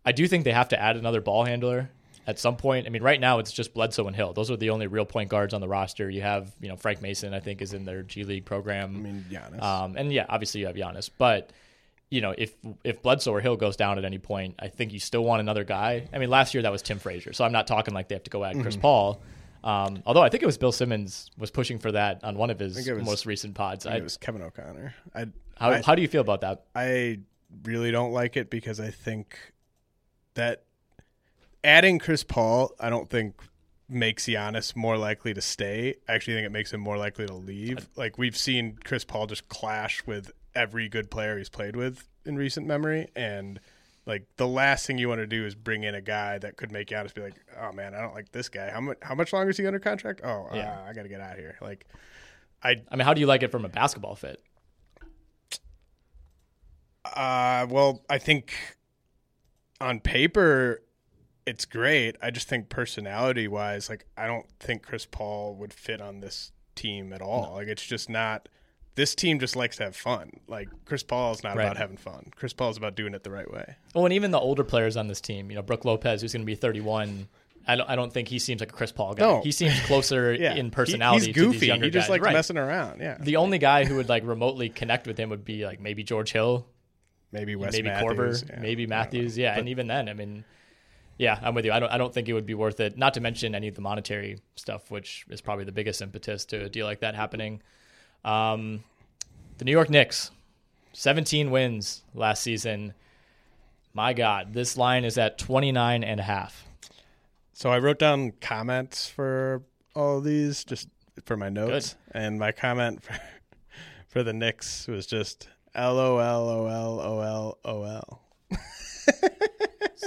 I do think they have to add another ball handler at some point. I mean, right now it's just Bledsoe and Hill. Those are the only real point guards on the roster. You have, you know, Frank Mason, I think, is in their G League program. I mean, Giannis. Um, and yeah, obviously you have Giannis. But, you know, if if Bledsoe or Hill goes down at any point, I think you still want another guy. I mean, last year that was Tim Frazier. So I'm not talking like they have to go add Chris mm-hmm. Paul. Um, although I think it was Bill Simmons was pushing for that on one of his was, most recent pods. I I, it was Kevin O'Connor. I, how, how do you feel about that? I really don't like it because I think that adding Chris Paul, I don't think makes Giannis more likely to stay. I actually think it makes him more likely to leave. Like we've seen Chris Paul just clash with every good player he's played with in recent memory, and like the last thing you want to do is bring in a guy that could make Giannis be like, "Oh man, I don't like this guy. How much? How much longer is he under contract? Oh, yeah, uh, I got to get out of here." Like, I. I mean, how do you like it from a basketball fit? Uh, well, I think on paper it's great. I just think personality wise, like I don't think Chris Paul would fit on this team at all. No. Like it's just not. This team just likes to have fun. Like Chris Paul is not right. about having fun. Chris Paul is about doing it the right way. Oh, and even the older players on this team, you know, Brook Lopez, who's going to be 31. I don't, I don't think he seems like a Chris Paul guy. No. He seems closer yeah. in personality. He, he's goofy. he just guys. likes right. messing around. Yeah. The only guy who would like remotely connect with him would be like maybe George Hill, maybe Wes maybe Matthews, Korver, yeah. maybe Matthews. Yeah, but, and even then, I mean, yeah, I'm with you. I don't I don't think it would be worth it. Not to mention any of the monetary stuff, which is probably the biggest impetus to a deal like that happening. Um, the New York Knicks, 17 wins last season. My God, this line is at 29 and a half. So I wrote down comments for all of these just for my notes, Good. and my comment for, for the Knicks was just L O L O L O L O L.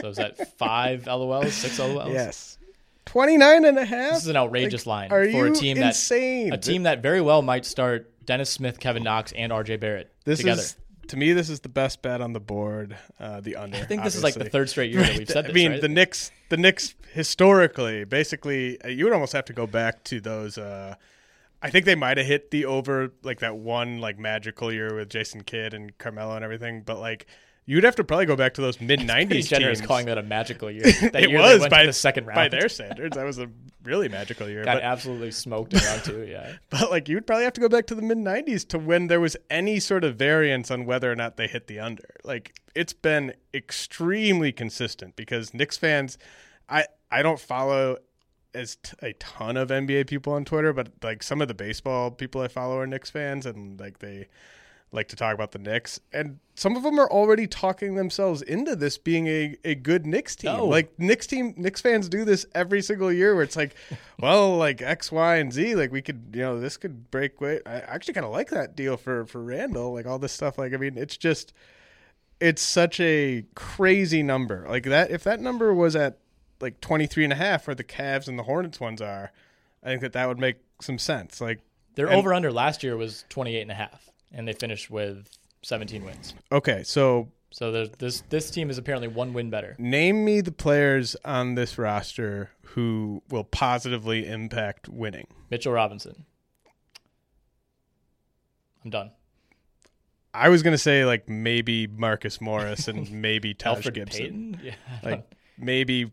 So is that five LOLs, six LOLs? Yes. 29 and a half? This is an outrageous like, line are for you a team insane? that a team that very well might start Dennis Smith, Kevin Knox, and RJ Barrett this together. Is, to me, this is the best bet on the board. Uh, the under. I think this obviously. is like the third straight year that we've said this. I mean, right? the Knicks, the Knicks historically, basically, uh, you would almost have to go back to those. Uh, I think they might have hit the over like that one like magical year with Jason Kidd and Carmelo and everything, but like You'd have to probably go back to those mid '90s. Generous teams. calling that a magical year. That it year was by the second round. by their standards. That was a really magical year. Got but, absolutely smoked around round two. Yeah, but like you'd probably have to go back to the mid '90s to when there was any sort of variance on whether or not they hit the under. Like it's been extremely consistent because Knicks fans, I I don't follow as t- a ton of NBA people on Twitter, but like some of the baseball people I follow are Knicks fans, and like they like to talk about the Knicks, and some of them are already talking themselves into this being a, a good Knicks team. No. Like Knicks team, Knicks fans do this every single year, where it's like, well, like X, Y, and Z, like we could, you know, this could break. Way. I actually kind of like that deal for for Randle, like all this stuff. Like, I mean, it's just, it's such a crazy number. Like that, if that number was at like 23 and a half, where the Cavs and the Hornets ones are, I think that that would make some sense. Like Their and- over under last year was 28 and a half, and they finished with 17 wins. Okay, so So this this team is apparently one win better. name me the players on this roster who will positively impact winning. Mitchell Robinson. I'm done. I was gonna say like maybe Marcus Morris and maybe Taj Elfrid Gibson. Payton. Yeah. Like maybe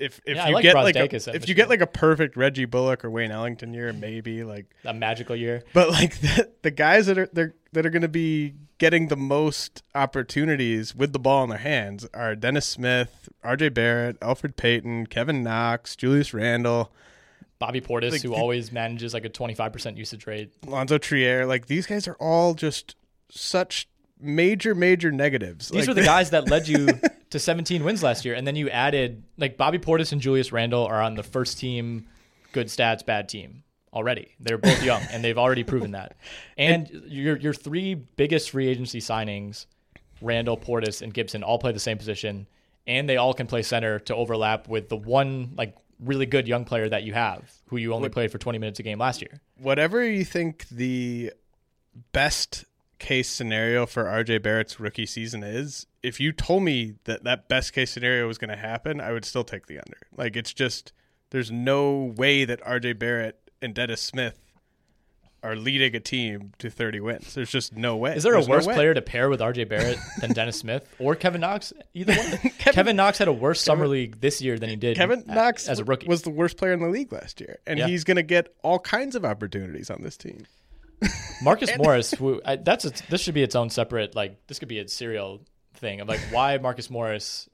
if if Yeah, you like get like a, if you get like a perfect Reggie Bullock or Wayne Ellington year, maybe like a magical year. But like the, the guys that are they're, that are going to be getting the most opportunities with the ball in their hands are Dennis Smith, R.J. Barrett, Elfrid Payton, Kevin Knox, Julius Randle, Bobby Portis, Like, who always manages like a 25% usage rate. Lonzo Trier. Like these guys are all just such major major negatives. These like, were the guys that led you to 17 wins last year, and then you added like Bobby Portis and Julius Randle are on the first team, good stats, bad team already. They're both young, and they've already proven that. And your your three biggest free agency signings, Randle, Portis, and Gibson, all play the same position, and they all can play center to overlap with the one like really good young player that you have, who you only played for 20 minutes a game last year. whatever you think the best case scenario for RJ Barrett's rookie season is, if you told me that that best case scenario was going to happen, I would still take the under. Like it's just there's no way that RJ Barrett and Dennis Smith are leading a team to 30 wins. There's just no way. Is there There's a worse way. player to pair with RJ Barrett than Dennis Smith or Kevin Knox? Either one. Kevin, Knox had a worse summer league this year than he did Kevin a- Knox as a rookie. was the worst player in the league last year, and Yeah. he's going to get all kinds of opportunities on this team. Marcus Morris. Who, I, that's a, this should be its own separate like this could be a serial thing of like why Marcus Morris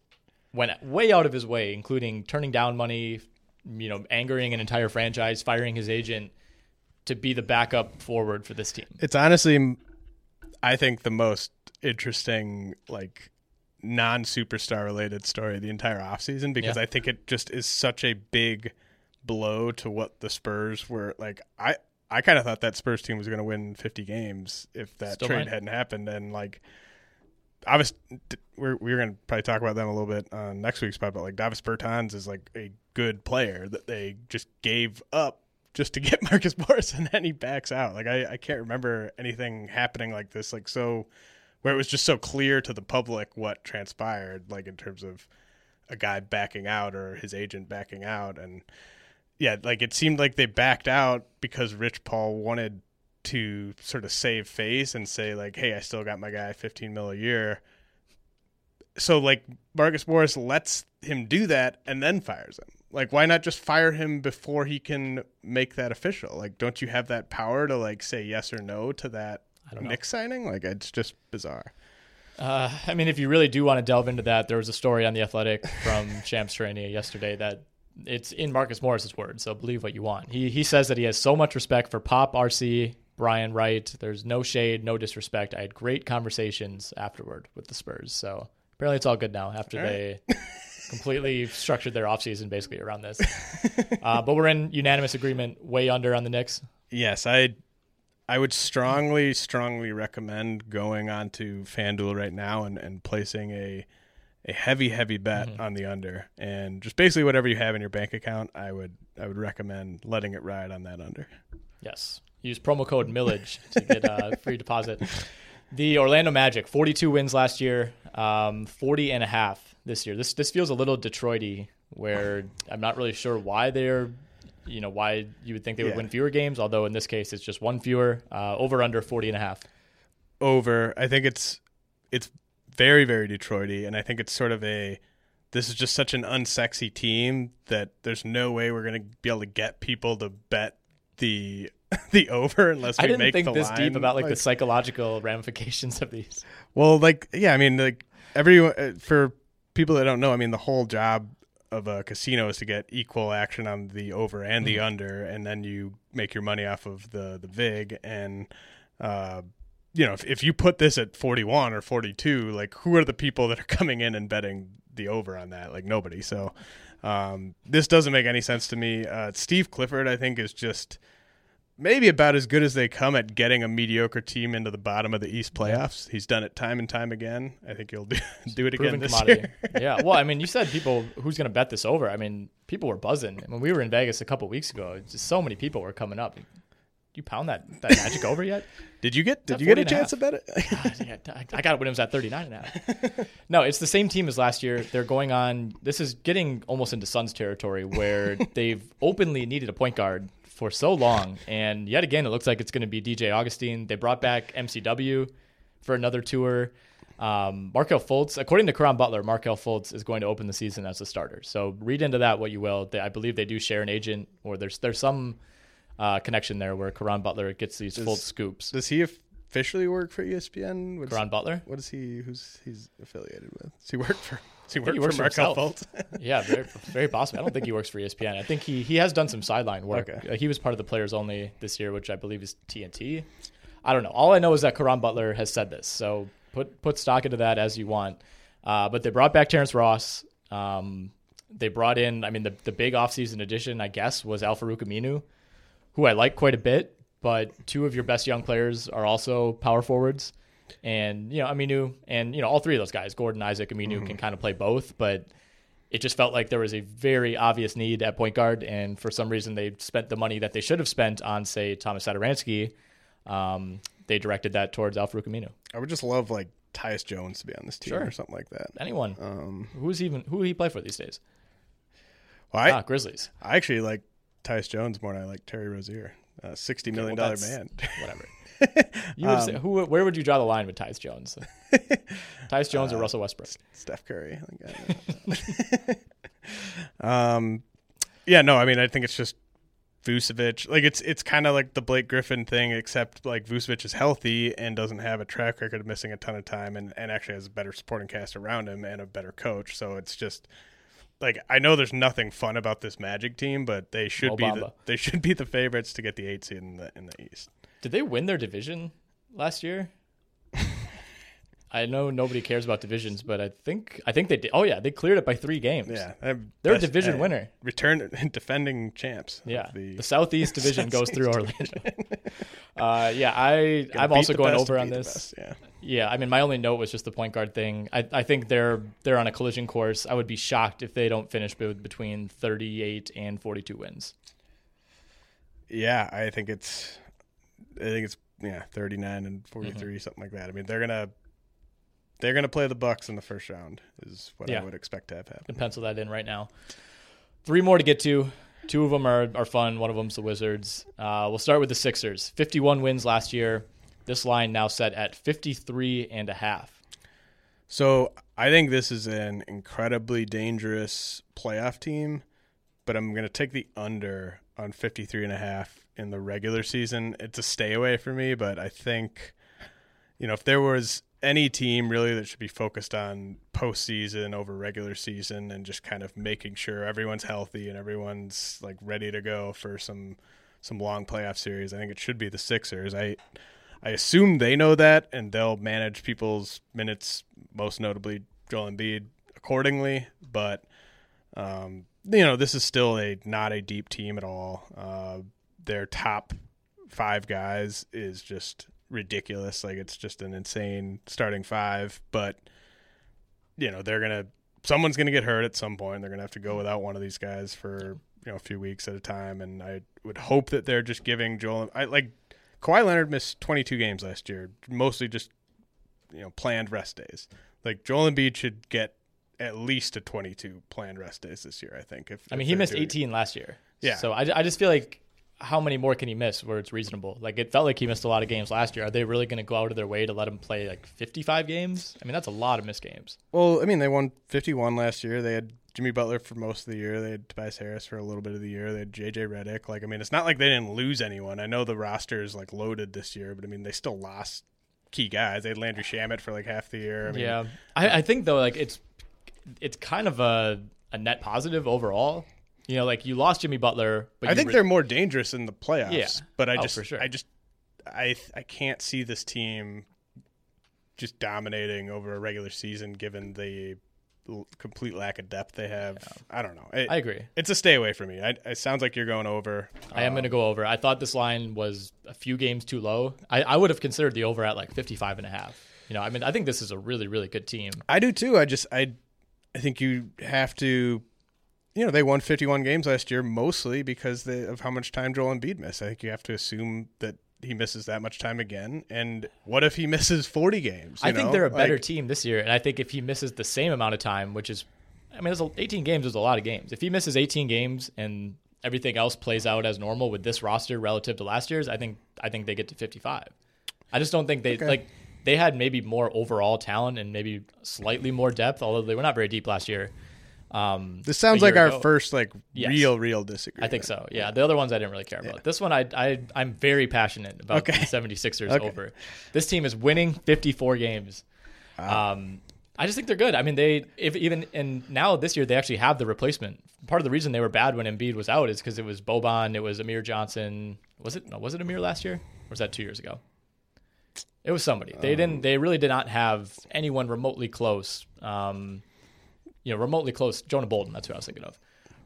went way out of his way, including turning down money, you know, angering an entire franchise, firing his agent to be the backup forward for this team. It's honestly, I think, the most interesting, like, non superstar related story the entire offseason because Yeah. I think it just is such a big blow to what the Spurs were. Like, I. I kind of thought that Spurs team was going to win 50 games if that Still trade might. hadn't happened. And like, I was, we're we're going to probably talk about them a little bit on next week's pod, but like Davis Bertans is like a good player that they just gave up just to get Marcus Morris, and then he backs out. Like I, I can't remember anything happening like this, like so, where it was just so clear to the public what transpired, like in terms of a guy backing out or his agent backing out, and yeah, like it seemed like they backed out because Rich Paul wanted to sort of save face and say like, hey, I still got my guy 15 mil a year. So like Marcus Morris lets him do that and then fires him. Like why not just fire him before he can make that official? Like don't you have that power to like say yes or no to that. Knicks signing? Like it's just bizarre. Uh, I mean, if you really do want to delve into that, there was a story on the Athletic from Shams Charania yesterday that it's in Marcus Morris's words. So believe what you want. He he says that he has so much respect for Pop, RC, Brian Wright. There's no shade, no disrespect. I had great conversations afterward with the Spurs. So apparently it's all good now after they completely structured their offseason basically around this. Uh, but we're in unanimous agreement, way under on the Knicks. Yes, I I would strongly, strongly recommend going onto FanDuel right now and, and placing a a heavy, heavy bet Mm-hmm. on the under. And just basically whatever you have in your bank account, I would I would recommend letting it ride on that under. Yes. Use promo code Millage to get a free deposit. The Orlando Magic, 42 wins last year, um, 40 and a half this year. This this feels a little Detroity, where I'm not really sure why they're, you know, why you would think they would Yeah. win fewer games. Although in this case, it's just one fewer. Uh, over under 40 and a half. Over. I think it's it's very, very Detroity, and I think it's sort of a this is just such an unsexy team that there's no way we're gonna be able to get people to bet the the over unless we I didn't make think the this line. deep about like, the psychological ramifications of these. Well, like yeah, I mean, like everyone uh, for people that don't know, I mean, the whole job of a casino is to get equal action on the over and the under, and then you make your money off of the the vig. And uh, you know, if if you put this at forty one or forty two, like who are the people that are coming in and betting the over on that? Like nobody. So um, this doesn't make any sense to me. Uh, Steve Clifford, I think, is just maybe about as good as they come at getting a mediocre team into the bottom of the East playoffs. He's done it time and time again. I think he'll do, do it again this commodity. year. yeah. Well, I mean, you said people who's going to bet this over. I mean, people were buzzing when we were in Vegas a couple weeks ago. Just so many people were coming up. You pound that that magic over yet? Did you get? Did you get a 40 and a chance to bet it? I- I got it when it was at 39 and a half. No, it's the same team as last year. They're going on. This is getting almost into Suns territory where they've openly needed a point guard for so long, and yet again, it looks like it's going to be DJ Augustin. They brought back MCW for another tour. Um, Markelle Fultz, according to Caron Butler, Markelle Fultz is going to open the season as a starter. So read into that what you will. They, I believe they do share an agent, or there's there's some uh, connection there where Caron Butler gets these full scoops. Does he officially work for ESPN? Caron Butler? What is he? Who's he's affiliated with? Does he work for? Does he work he for works for Markelle. Yeah, very, very possibly. I don't think he works for ESPN. I think he, he has done some sideline work. Okay. Uh, he was part of the players only this year, which I believe is TNT. I don't know. All I know is that Caron Butler has said this. So put put stock into that as you want. Uh, but they brought back Terrence Ross. Um, they brought in, I mean, the, the big offseason addition, I guess, was Al-Farouq Aminu, who I like quite a bit. But two of your best young players are also power forwards. And, you know, Aminu and, you know, all three of those guys, Gordon, Isaac, Aminu, can kind of play both. But it just felt like there was a very obvious need at point guard, and for some reason they spent the money that they should have spent on, say, Tomas Satoransky. Um, they directed that towards Al-Farouq Aminu. I would just love like Tyus Jones to be on this team Sure. or something like that. Anyone Um, who's even who he play for these days? well, I, ah, Grizzlies. I actually like Tyus Jones more than I like Terry Rozier, a sixty million dollar man. Whatever. You would say, who? Where would you draw the line with Tyus Jones? Tyus Jones or Russell Westbrook? Steph Curry. I think I um, yeah, no, I mean, I think it's just Vucevic. Like it's it's kind of like the Blake Griffin thing, except like Vucevic is healthy and doesn't have a track record of missing a ton of time, and and actually has a better supporting cast around him and a better coach. So it's just. Like I know there's nothing fun about this Magic team, but they should be the, they should be the favorites to get the eight seed in the in the East. Did they win their division last year? I know nobody cares about divisions, but I think I think they did. Oh yeah, they cleared it by three games. Yeah, they're a division winner. Return defending champs. Yeah, the, the, Southeast Division goes through Orlando. uh, yeah, I I'm also going best over on this. best, Yeah. Yeah, I mean, my only note was just the point guard thing. I, I think they're they're on a collision course. I would be shocked if they don't finish between 38 and 42 wins. Yeah, I think it's I think it's yeah, 39 and 43 Mm-hmm. something like that. I mean, they're going to they're going to play the Bucks in the first round is what Yeah. I would expect to have happen. Can pencil that in right now. Three more to get to. Two of them are, are fun. One of them's the Wizards. Uh, we'll start with the Sixers. 51 wins last year. This line now set at 53 and a half. So, I think this is an incredibly dangerous playoff team, but I'm going to take the under on 53 and a half in the regular season. It's a stay away for me, but I think you know, if there was any team really that should be focused on postseason over regular season and just kind of making sure everyone's healthy and everyone's like ready to go for some some long playoff series, I think it should be the Sixers. I I assume they know that and they'll manage people's minutes, most notably Joel Embiid, accordingly. But um, you know, this is still a not a deep team at all. Uh, their top five guys is just ridiculous. Like it's just an insane starting five. But you know, they're gonna someone's gonna get hurt at some point. They're gonna have to go without one of these guys for you know a few weeks at a time. And I would hope that they're just giving Joel. I like Kawhi Leonard missed 22 games last year, mostly just you know planned rest days. Like Joel Embiid should get at least a 22 planned rest days this year. I think. If I mean, if he missed doing- 18 last year. Yeah. So I, I just feel like how many more can he miss where it's reasonable? Like it felt like he missed a lot of games last year. Are they really going to go out of their way to let him play like 55 games? I mean, that's a lot of missed games. Well, I mean, they won 51 last year. They had Jimmy Butler for most of the year. They had Tobias Harris for a little bit of the year. They had JJ Redick. Like, I mean, it's not like they didn't lose anyone. I know the roster is like loaded this year, but I mean, they still lost key guys. They had Landry Shamet for like half the year. I mean, yeah. I, I think though, like it's it's kind of a a net positive overall. You know, like you lost Jimmy Butler, but I think re- they're more dangerous in the playoffs. Yeah. But I Oh, just, for sure. I just, I, I can't see this team just dominating over a regular season given the complete lack of depth they have. I don't know. It- I agree. It's a stay away for me. I, it sounds like you're going over. I am going to go over. I thought this line was a few games too low. I, I would have considered the over at like 55 and a half. You know, I mean, I think this is a really, really good team. I do too. I just, I, I think you have to. You know, they won 51 games last year mostly because they, of how much time Joel Embiid missed. I think you have to assume that he misses that much time again. And what if he misses 40 games? I you think know? they're a better Like- team this year, and I think if he misses the same amount of time, which is, I mean, there's a, 18 games is a lot of games. If he misses 18 games and everything else plays out as normal with this roster relative to last year's, I think I think they get to 55. I just don't think they like they had maybe more overall talent and maybe slightly more depth, although they were not very deep last year. Um, This sounds like our ago. first like Yes. real real disagreement. I think so. Yeah. The other ones I didn't really care about. This one I I I'm very passionate about Okay. the 76ers Okay. over. This team is winning 54 games. Um I just think they're good. I mean, they if even and now this year they actually have the replacement. Part of the reason they were bad when Embiid was out is because it was Boban, it was Amir Johnson. Was it no, was it Amir last year? Or was that two years ago? It was somebody. They Um, didn't. They really did not have anyone remotely close. Um, you know, remotely close. Jonah Bolden. That's who I was thinking of.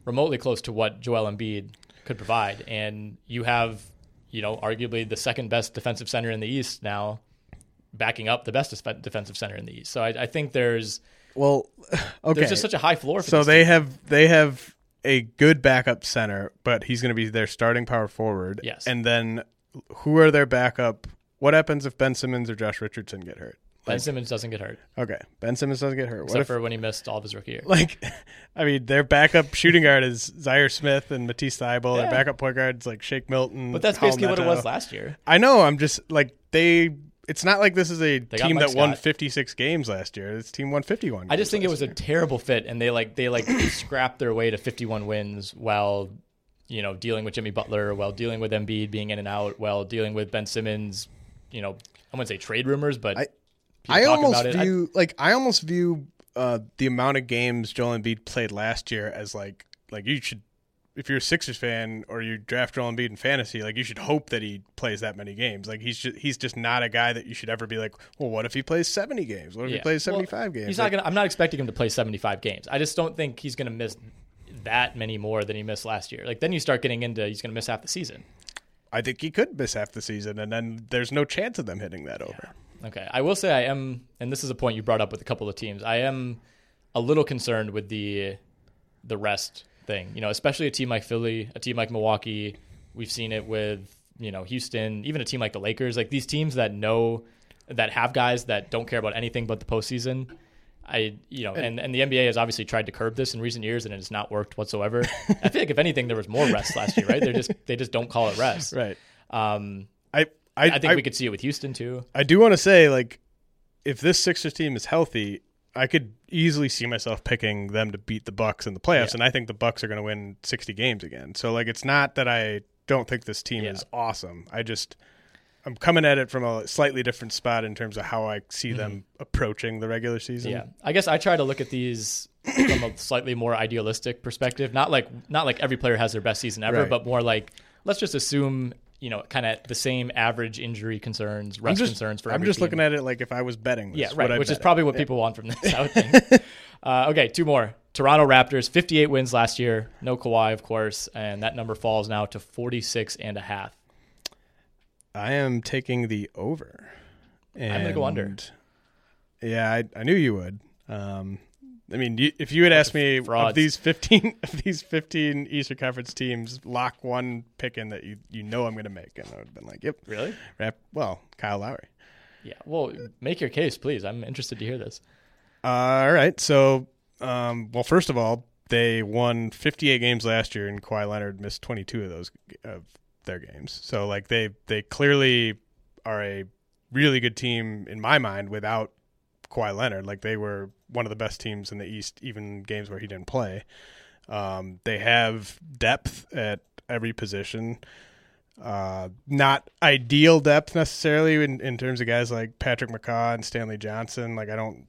Remotely close to what Joel Embiid could provide, and you have, you know, arguably the second best defensive center in the East now, backing up the best defensive center in the East. So I, I think there's Well, okay. there's just such a high floor. For so this they team. have they have a good backup center, but he's going to be their starting power forward. Yes. And then who are their backup? What happens if Ben Simmons or Josh Richardson get hurt? Ben Simmons doesn't get hurt, Okay, Ben Simmons doesn't get hurt. What except if for when he missed all of his rookie year. like, I mean, their backup shooting guard is Zhaire Smith and Matisse Thybulle. Yeah. Their backup point guard is like Shake Milton. But that's basically what it was last year. I know. I'm just like they. It's not like this is a got team that won 56 games last year. This team won 51. I just think it was a terrible fit, and they like they like scrapped their way to 51 wins while you know dealing with Jimmy Butler, while dealing with Embiid being in and out, while dealing with Ben Simmons. You know, I wouldn't say trade rumors, but I- I almost it. I- view like I almost view uh, the amount of games Joel Embiid played last year as like like you should if you're a Sixers fan or you draft Joel Embiid in fantasy, like you should hope that he plays that many games. Like he's just he's just not a guy that you should ever be like, well, what if he plays 70 games? What if he Yeah. plays Well, 75 games? He's Like, not gonna. I'm not expecting him to play 75 games. I just don't think he's gonna miss that many more than he missed last year. Like then you start getting into he's gonna miss half the season. I think he could miss half the season, and then there's no chance of them hitting that over. Okay. I will say I am, and this is a point you brought up with a couple of teams. I am a little concerned with the the rest thing. You know, especially a team like Philly, a team like Milwaukee. We've seen it with you know Houston, even a team like the Lakers. Like these teams that know that have guys that don't care about anything but the postseason. I you know, and, and the NBA has obviously tried to curb this in recent years, and it has not worked whatsoever. I feel like if anything, there was more rest last year, right? They just they just don't call it rest. Right. Um, I I, I think we could see it with Houston too. I do want to say, like, if this Sixers team is healthy, I could easily see myself picking them to beat the Bucks in the playoffs, Yeah. and I think the Bucks are going to win sixty games again. So, like, it's not that I don't think this team Yeah. is awesome. I just I'm coming at it from a slightly different spot in terms of how I see them approaching the regular season. Mm-hmm. Yeah, I guess I try to look at these from a slightly more idealistic perspective. Not like not like every player has their best season ever, Right. but more like let's just assume you know kind of the same average injury concerns, rest just, concerns for. I'm just team. looking at it like if I was betting. This, yeah, right, which is bet it? probably what Yeah. people want from this. I would think. uh, okay, two more. Toronto Raptors, 58 wins last year. No Kawhi, of course, and that number falls now to 46 and a half. I am taking the over. I'm gonna go under. Yeah, I, I knew you would. Um, I mean, you, if you had asked me of these fifteen of these fifteen Eastern Conference teams, lock one pick in that you you know I'm going to make, and I would have been like, "Yep, Really? Rap, well, Kyle Lowry." Yeah. Well, make your case, please. I'm interested to hear this. Uh, all right, so um, well, first of all, they won 58 games last year, and Kawhi Leonard missed 22 of those of their games. So like they they clearly are a really good team in my mind without Kawhi Leonard. Like they were one of the best teams in the East, even games where he didn't play. Um, they have depth at every position. Uh, not ideal depth necessarily in, in terms of guys like Patrick McCaw and Stanley Johnson. Like I don't,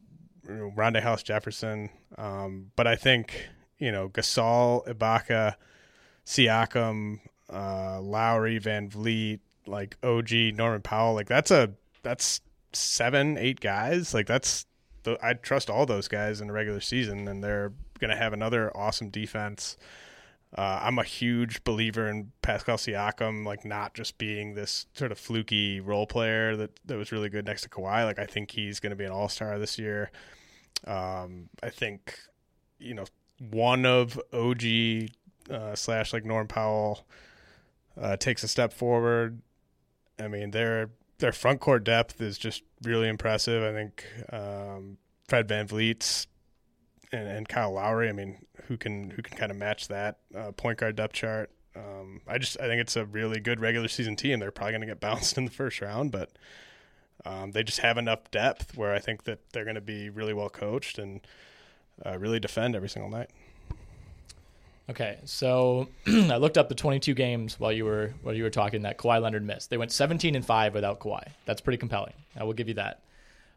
you know, Hollis-Jefferson. Um, but I think you know, Gasol, Ibaka, Siakam, uh, Lowry, VanVleet, like OG, Norman Powell, like that's a that's seven, eight guys. Like that's I trust all those guys in the regular season, and they're gonna have another awesome defense. Uh, I'm a huge believer in Pascal Siakam, like not just being this sort of fluky role player that, that was really good next to Kawhi. Like I think he's going to be an All Star this year. Um, I think you know one of OG uh, slash like Norm Powell uh, takes a step forward. I mean their their front court depth is just really impressive. I think um, Fred VanVleet's and, and Kyle Lowry. I mean, who can who can kind of match that uh, point guard depth chart? Um, I just I think it's a really good regular season team. They're probably going to get bounced in the first round, but um, they just have enough depth where I think that they're going to be really well coached and uh, really defend every single night. Okay, so I looked up the 22 games while you were while you were talking that Kawhi Leonard missed. They went 17 and five without Kawhi. That's pretty compelling. I will give you that.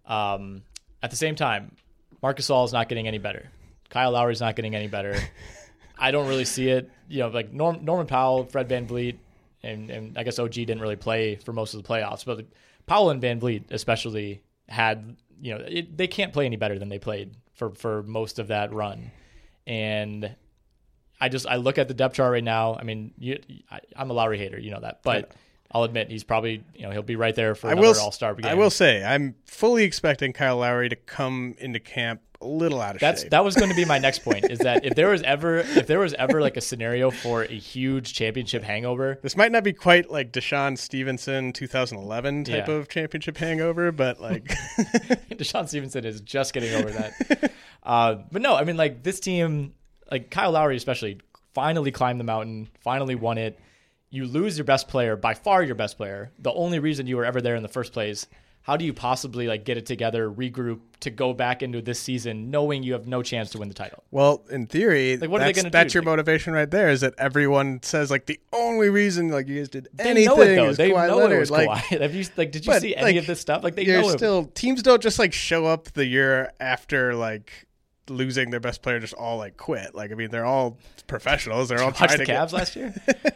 Um, at the same time, Marcus Gasol is not getting any better. Kyle Lowry is not getting any better. I don't really see it. You know, like Norm, Norman Powell, Fred VanVleet, and, and I guess OG didn't really play for most of the playoffs, but Powell and VanVleet especially had, you know, it, they can't play any better than they played for, for most of that run. And I just, I look at the depth chart right now. I mean, you, I, am a Lowry hater, you know that, but I'll admit he's probably you know he'll be right there for another All Star game. I will say I'm fully expecting Kyle Lowry to come into camp a little out of That's shape. that was going to be my next point. Is that if there was ever if there was ever like a scenario for a huge championship hangover, this might not be quite like DeShawn Stevenson 2011 type yeah. of championship hangover, but like DeShawn Stevenson is just getting over that. Uh, but no, I mean like this team, like Kyle Lowry especially, finally climbed the mountain, finally won it you lose your best player, by far your best player, the only reason you were ever there in the first place. How do you possibly like get it together, regroup to go back into this season knowing you have no chance to win the title? Well, in theory, like what are they going to do? That's your like, motivation right there. Is that everyone says like the only reason like you guys did they anything know it, though. is they Kawhi know Leonard. It was like, Kawhi. have you like did you see any like, of this stuff? Like they know still teams don't just like show up the year after like losing their best player just all like quit. Like I mean, they're all professionals. They're all trying the to Cavs get... last year.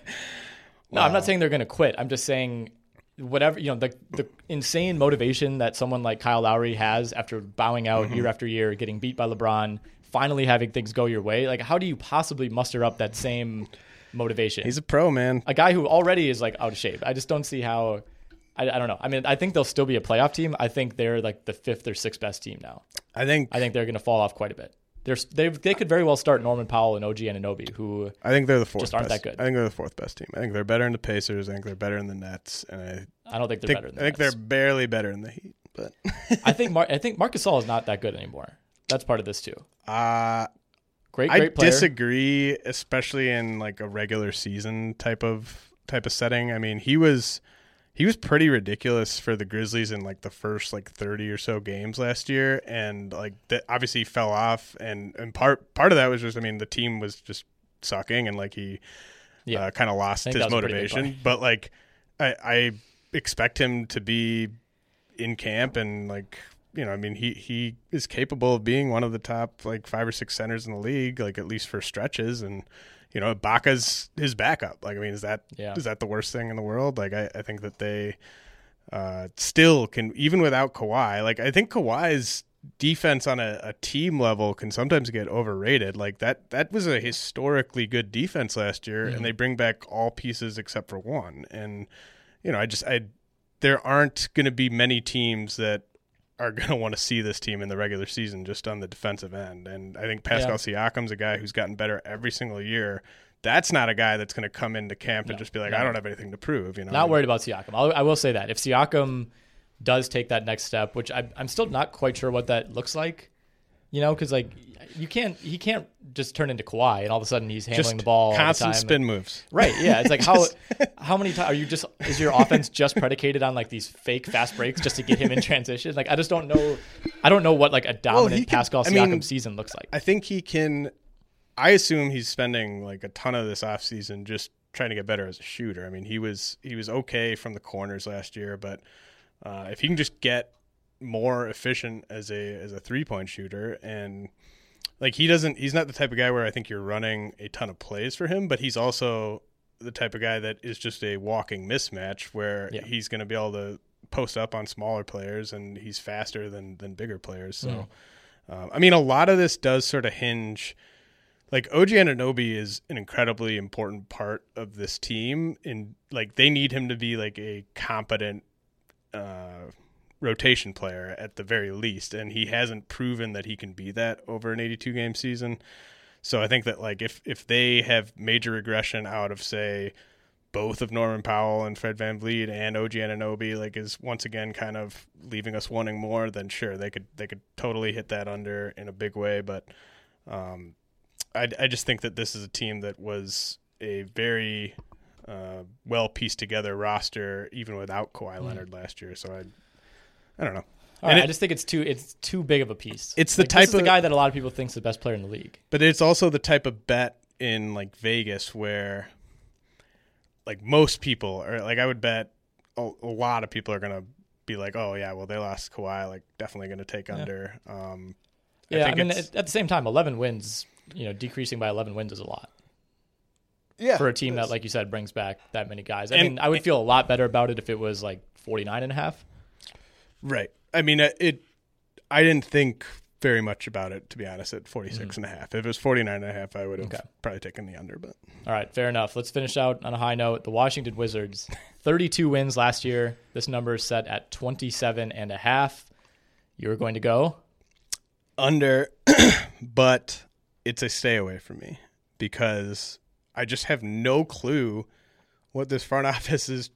No, wow. I'm not saying they're going to quit. I'm just saying whatever you know the the insane motivation that someone like Kyle Lowry has after bowing out mm-hmm. year after year, getting beat by LeBron, finally having things go your way. Like, how do you possibly muster up that same motivation? He's a pro, man. A guy who already is like out of shape. I just don't see how. I, I don't know. I mean, I think they'll still be a playoff team. I think they're like the fifth or sixth best team now. I think. I think they're going to fall off quite a bit. There's they they could very well start Norman Powell and OG Anunoby, who I think they're the fourth. Just aren't best. that good. I think they're the fourth best team. I think they're better in the Pacers. I think they're better in the Nets, and I I don't think they're think, better. I think Nets. they're barely better in the Heat, but I think Mar- I think Marc Gasol is not that good anymore. That's part of this too. Uh great, great I player. disagree, especially in like a regular season type of type of setting. I mean, he was he was pretty ridiculous for the Grizzlies in like the first like 30 or so games last year and like that obviously fell off and and part part of that was just I mean the team was just sucking and like he yeah. uh, kind of lost his motivation but like I I expect him to be in camp and like you know I mean he he is capable of being one of the top like 5 or 6 centers in the league like at least for stretches and you know, Ibaka's his backup. Like, I mean, is that yeah. is that the worst thing in the world? Like, I, I think that they uh, still can, even without Kawhi. Like, I think Kawhi's defense on a, a, team level can sometimes get overrated. Like that that was a historically good defense last year, mm-hmm. and they bring back all pieces except for one. And you know, I just I there aren't going to be many teams that are going to want to see this team in the regular season just on the defensive end. And I think Pascal yeah. Siakam's a guy who's gotten better every single year. That's not a guy that's going to come into camp no, and just be like, no. I don't have anything to prove. You know, not worried about Siakam. I'll, I will say that if Siakam does take that next step, which I, I'm still not quite sure what that looks like, you know, because like you can't he can't just turn into Kawhi and all of a sudden he's handling just the ball constant the spin moves. Right? Yeah. It's like how how many times are you just is your offense just predicated on like these fake fast breaks just to get him in transition? Like I just don't know. I don't know what like a dominant well, Pascal Siakam I mean, season looks like. I think he can. I assume he's spending like a ton of this offseason just trying to get better as a shooter. I mean, he was he was okay from the corners last year, but uh, if he can just get more efficient as a as a three point shooter and like he doesn't he's not the type of guy where I think you're running a ton of plays for him, but he's also the type of guy that is just a walking mismatch where Yeah. he's going to be able to post up on smaller players and he's faster than than bigger players. So um, I mean a lot of this does sort of hinge like OG Anunoby is an incredibly important part of this team and like they need him to be like a competent uh, rotation player at the very least, and he hasn't proven that he can be that over an 82 game season. So I think that like if if they have major regression out of say both of Norman Powell and Fred VanVleet and OG Anunoby like is once again kind of leaving us wanting more, then sure they could they could totally hit that under in a big way. But um, I I just think that this is a team that was a very uh, well pieced together roster even without Kawhi Leonard last year. So I I don't know. All And right, it- I just think it's too it's too big of a piece. It's the Like, type is the of- guy that a lot of people think is the best player in the league. But it's also the type of bet in like Vegas where like most people or like I would bet a, a lot of people are gonna be like, oh yeah, well they lost Kawhi, like definitely gonna take under. Um, Yeah, I, think mean, at, the same time, 11 wins, you know, decreasing by 11 wins is a lot yeah, for a team that, like you said, brings back that many guys. I And- mean, I would feel a lot better about it if it was like 49 and a half. Right. I mean, it. I didn't think very much about it to be honest. At 46 mm-hmm. and a half, if it was 49 and a half, I would have Okay. probably taken the under. But All right, fair enough. Let's finish out on a high note. The Washington Wizards, 32 wins last year. This number is set at 27 and a half. You're going to go. under, but it's a stay away from me because I just have no clue what this front office is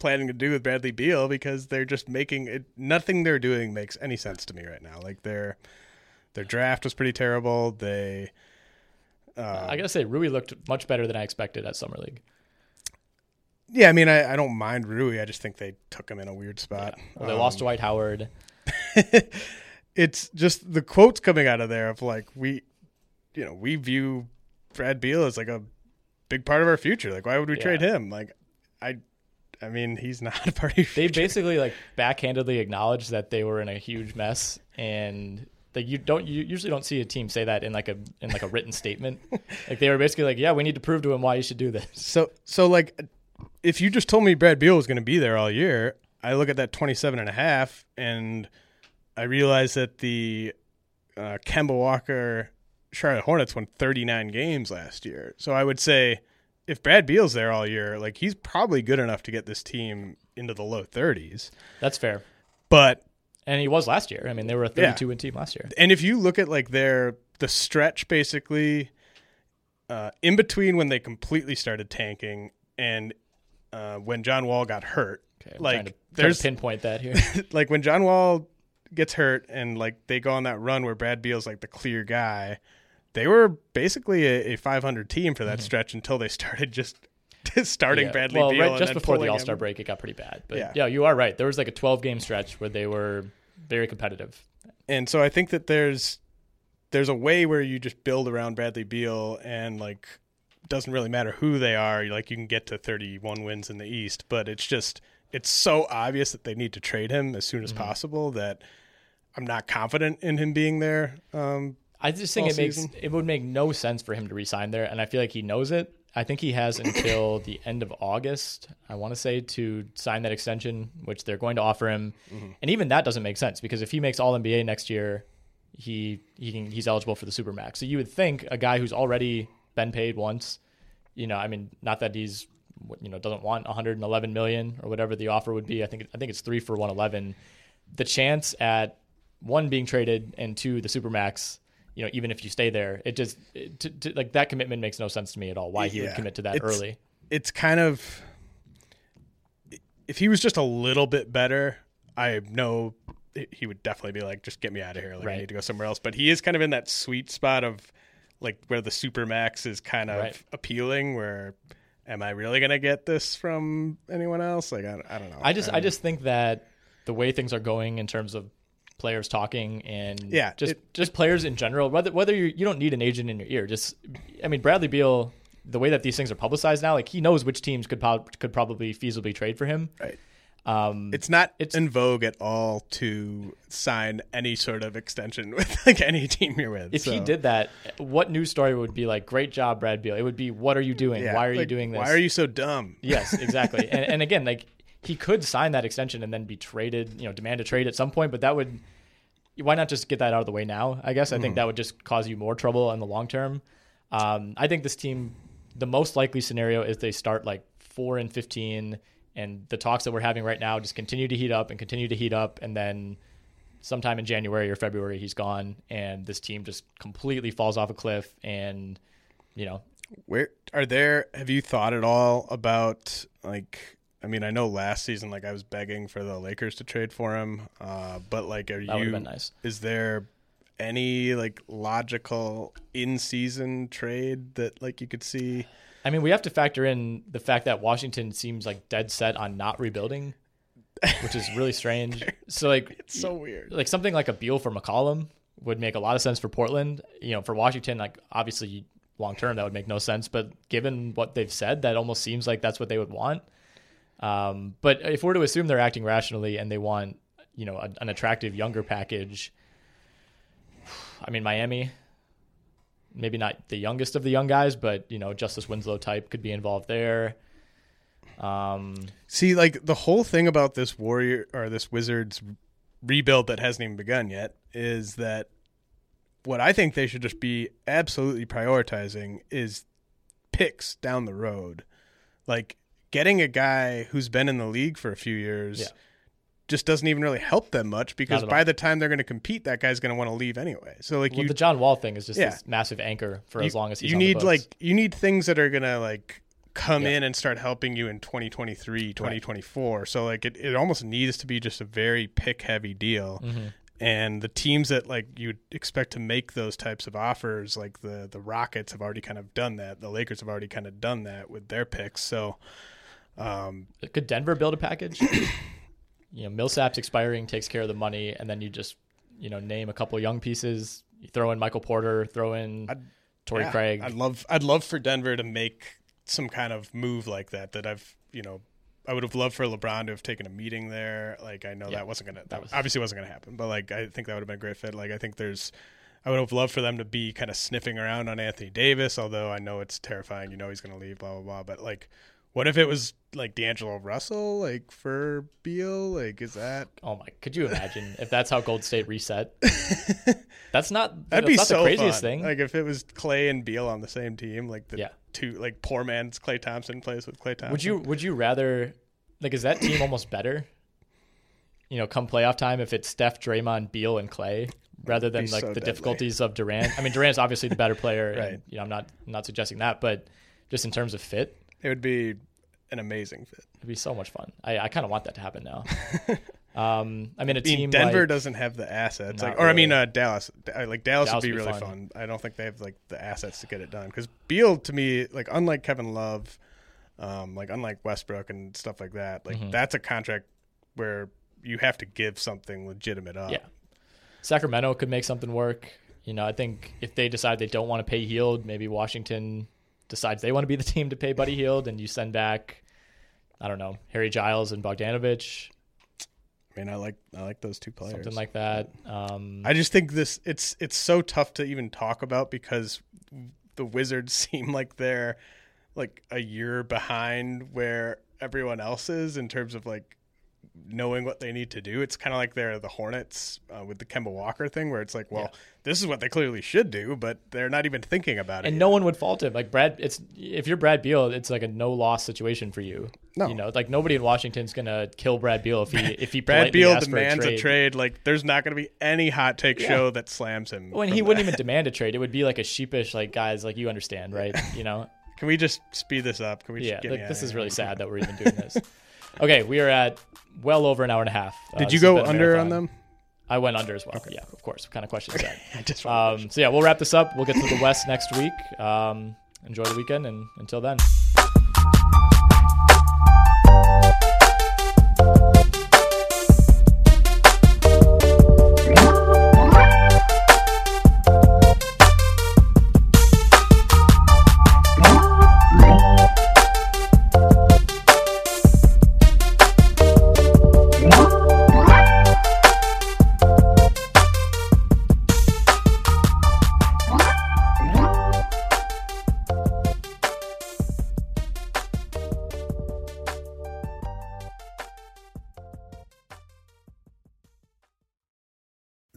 planning to do with Bradley Beal because they're just making it. Nothing they're doing makes any sense to me right now. Like their their draft was pretty terrible. They uh, I gotta say, Rui looked much better than I expected at Summer League. yeah, I mean, I, I don't mind Rui. I just think they took him in a weird spot. Well, they Um, lost Dwight Howard. it's just the quotes coming out of there of like we you know we view brad beal as like a big part of our future like why would we Yeah. trade him like i i mean he's not a part of your They future. basically like backhandedly acknowledged that they were in a huge mess, and like you don't you usually don't see a team say that in like a in like a written statement. Like they were basically like, yeah, we need to prove to him why you should do this. so so like if you just told me brad beal was going to be there all year i look at that 27 and a half and i realize that the uh, kemba walker charlotte hornets won 39 games last year so i would say if brad beal's there all year like he's probably good enough to get this team into the low 30s That's fair. but And he was last year. I mean, they were a Yeah. 32 win team last year. and if you look at like their the stretch basically uh, in between when they completely started tanking and uh, when John Wall got hurt, Okay, I'm like trying to, there's to pinpoint that here. like when John Wall gets hurt and like they go on that run where Brad Beal's like the clear guy, they were basically a, a 500 team for that stretch until they started just starting Mm-hmm. Yeah. Bradley well, Beal right just before the All Star break, it got pretty bad. But Yeah. yeah. you are right. There was like a 12 game stretch where they were very competitive. And so I think that there's there's a way where you just build around Bradley Beal and like doesn't really matter who they are. Like you can get to 31 wins in the East, but it's just it's so obvious that they need to trade him as soon as Mm-hmm. possible that I'm not confident in him being there. Um, I just think all it makes season. it would make no sense for him to resign there, and I feel like he knows it. I think he has until the end of August, I want to say, to sign that extension, which they're going to offer him. Mm-hmm. And even that doesn't make sense because if he makes All NBA next year, he he can, he's eligible for the Supermax. So you would think a guy who's already been paid once, you know, I mean, not that he's you know doesn't want 111 million or whatever the offer would be. I think I think it's three for 111. The chance at one being traded and two the supermax you know even if you stay there it just it, to, to, like that commitment makes no sense to me at all why he would commit to that It's- early it's kind of if he was just a little bit better, I know he would definitely be like, just get me out of here. Like I need to go somewhere else. But he is kind of in that sweet spot of like where the supermax is kind of Right. appealing. Where am I really gonna get this from anyone else? Like I, I don't know. i just i Um, just think that the way things are going in terms of players talking and Yeah, just it- just players in general whether whether you you don't need an agent in your ear just i mean bradley beal the way that these things are publicized now like he knows which teams could prob- could probably feasibly trade for him Right. Um, It's not It's- in vogue at all to sign any sort of extension with like any team you're with. if he did that, what news story would be like, "Great job, Brad Beal"? It would be, "What are you doing? yeah, Why are you doing this? Why are you so dumb? Yes, exactly. and, and again, like he could sign that extension and then be traded, you know, demand a trade at some point, but that would why not just get that out of the way now? I guess I think that would just cause you more trouble in the long term. Um, I think this team, the most likely scenario is they start like four and fifteen, and the talks that we're having right now just continue to heat up and continue to heat up, and then sometime in January or February he's gone, and this team just completely falls off a cliff, and you know Where are there? Have you thought at all about like? I mean, I know last season, like I was begging for the Lakers to trade for him, uh, but like, are That you? been nice. Is there any like logical in-season trade that like you could see? I mean, we have to factor in the fact that Washington seems like dead set on not rebuilding, which is really strange. So like It's so weird. like something like a Beal for McCollum would make a lot of sense for Portland. You know, for Washington, like obviously long term that would make no sense, but given what they've said, that almost seems like that's what they would want. Um, but if we're to assume they're acting rationally and they want, you know, a, an attractive younger package, I mean Miami, maybe not the youngest of the young guys, but you know, Justice Winslow type could be involved there. Um, See, like the whole thing about this warrior or this Wizards rebuild that hasn't even begun yet is that what I think they should just be absolutely prioritizing is picks down the road. Like getting a guy who's been in the league for a few years Yeah. just doesn't even really help them much because by all. the time they're going to compete, that guy's going to want to leave anyway. So like well, you, the John Wall thing is just Yeah. this massive anchor for you, as long as he's you on the need like you need things that are going to like come Yeah. in and start helping you in 2023 2024 so like it, it almost needs to be just a very pick heavy deal Mm-hmm. and the teams that like you'd expect to make those types of offers like the the rockets have already kind of done that the lakers have already kind of done that with their picks so um Could Denver build a package? you know, Millsap's expiring, takes care of the money, and then you just, you know, name a couple young pieces. You throw in Michael Porter, throw in Torrey yeah, Craig. i'd love i'd love for denver to make some kind of move like that that i've you know I would have loved for LeBron to have taken a meeting there. Like I know Yeah, that wasn't gonna, that, that was- obviously wasn't gonna happen, but like I think that would have been a great fit. Like I think there's, I would have loved for them to be kind of sniffing around on Anthony Davis, although I know it's terrifying. You know he's gonna leave, blah blah blah. But like, what if it was like D'Angelo Russell, like for Beal? Like is that oh my, could you imagine if that's how Gold State reset? that's not that'd that's be not so the craziest fun. thing. Like if it was Klay and Beal on the same team, like the Yeah. two like poor man's Klay Thompson plays with Klay Thompson. would you would you rather like is that team almost better? You know, come playoff time if it's Steph, Draymond, Beal, and Klay rather than like so the deadly. difficulties of Durant. I mean, Durant's obviously the better player, Right. and you know, I'm not I'm not suggesting that, but just in terms of fit, It would be an amazing fit. It'd be so much fun. I, I kind of want that to happen now. um, I mean, a I mean, team Denver like, doesn't have the assets, like, or I mean, uh, Dallas. Uh, Like Dallas, Dallas would be would be really fun. fun. I don't think they have like the assets to get it done. Because Beal, to me, like unlike Kevin Love, um, like unlike Westbrook and stuff like that, like Mm-hmm. that's a contract where you have to give something legitimate up. Yeah. Sacramento could make something work. You know, I think if they decide they don't want to pay Hield, maybe Washington decides they want to be the team to pay Buddy Hield, and you send back, I don't know, Harry Giles and Bogdanovic, I mean, I like I like those two players. something like that. Um, I just think this it's it's so tough to even talk about because the Wizards seem like they're like a year behind where everyone else is in terms of like knowing what they need to do. It's kind of like they're the Hornets uh, with the Kemba Walker thing where it's like, well, this is what they clearly should do, but they're not even thinking about it. and yet. no one would fault him. Like Brad, it's if you're Brad Beal, it's like a no loss situation for you. No. you know, like nobody in Washington's gonna kill Brad Beal if he if he Brad Beal demands a a trade. trade. Like, there's not going to be any hot take Yeah. show that slams him. When he wouldn't even demand a trade, it would be like a sheepish, like guys, like you understand, right? You know, Can we just speed this up? Can we? Just yeah. Like this is really sad that we're even doing this. Okay, we are at well over an hour and a half. Uh, Did this you go under on them? I went under as well. Yeah, of course. What kind of question is that? I just Um, so yeah, we'll wrap this up. We'll get to the West next week. Um, enjoy the weekend, and until then.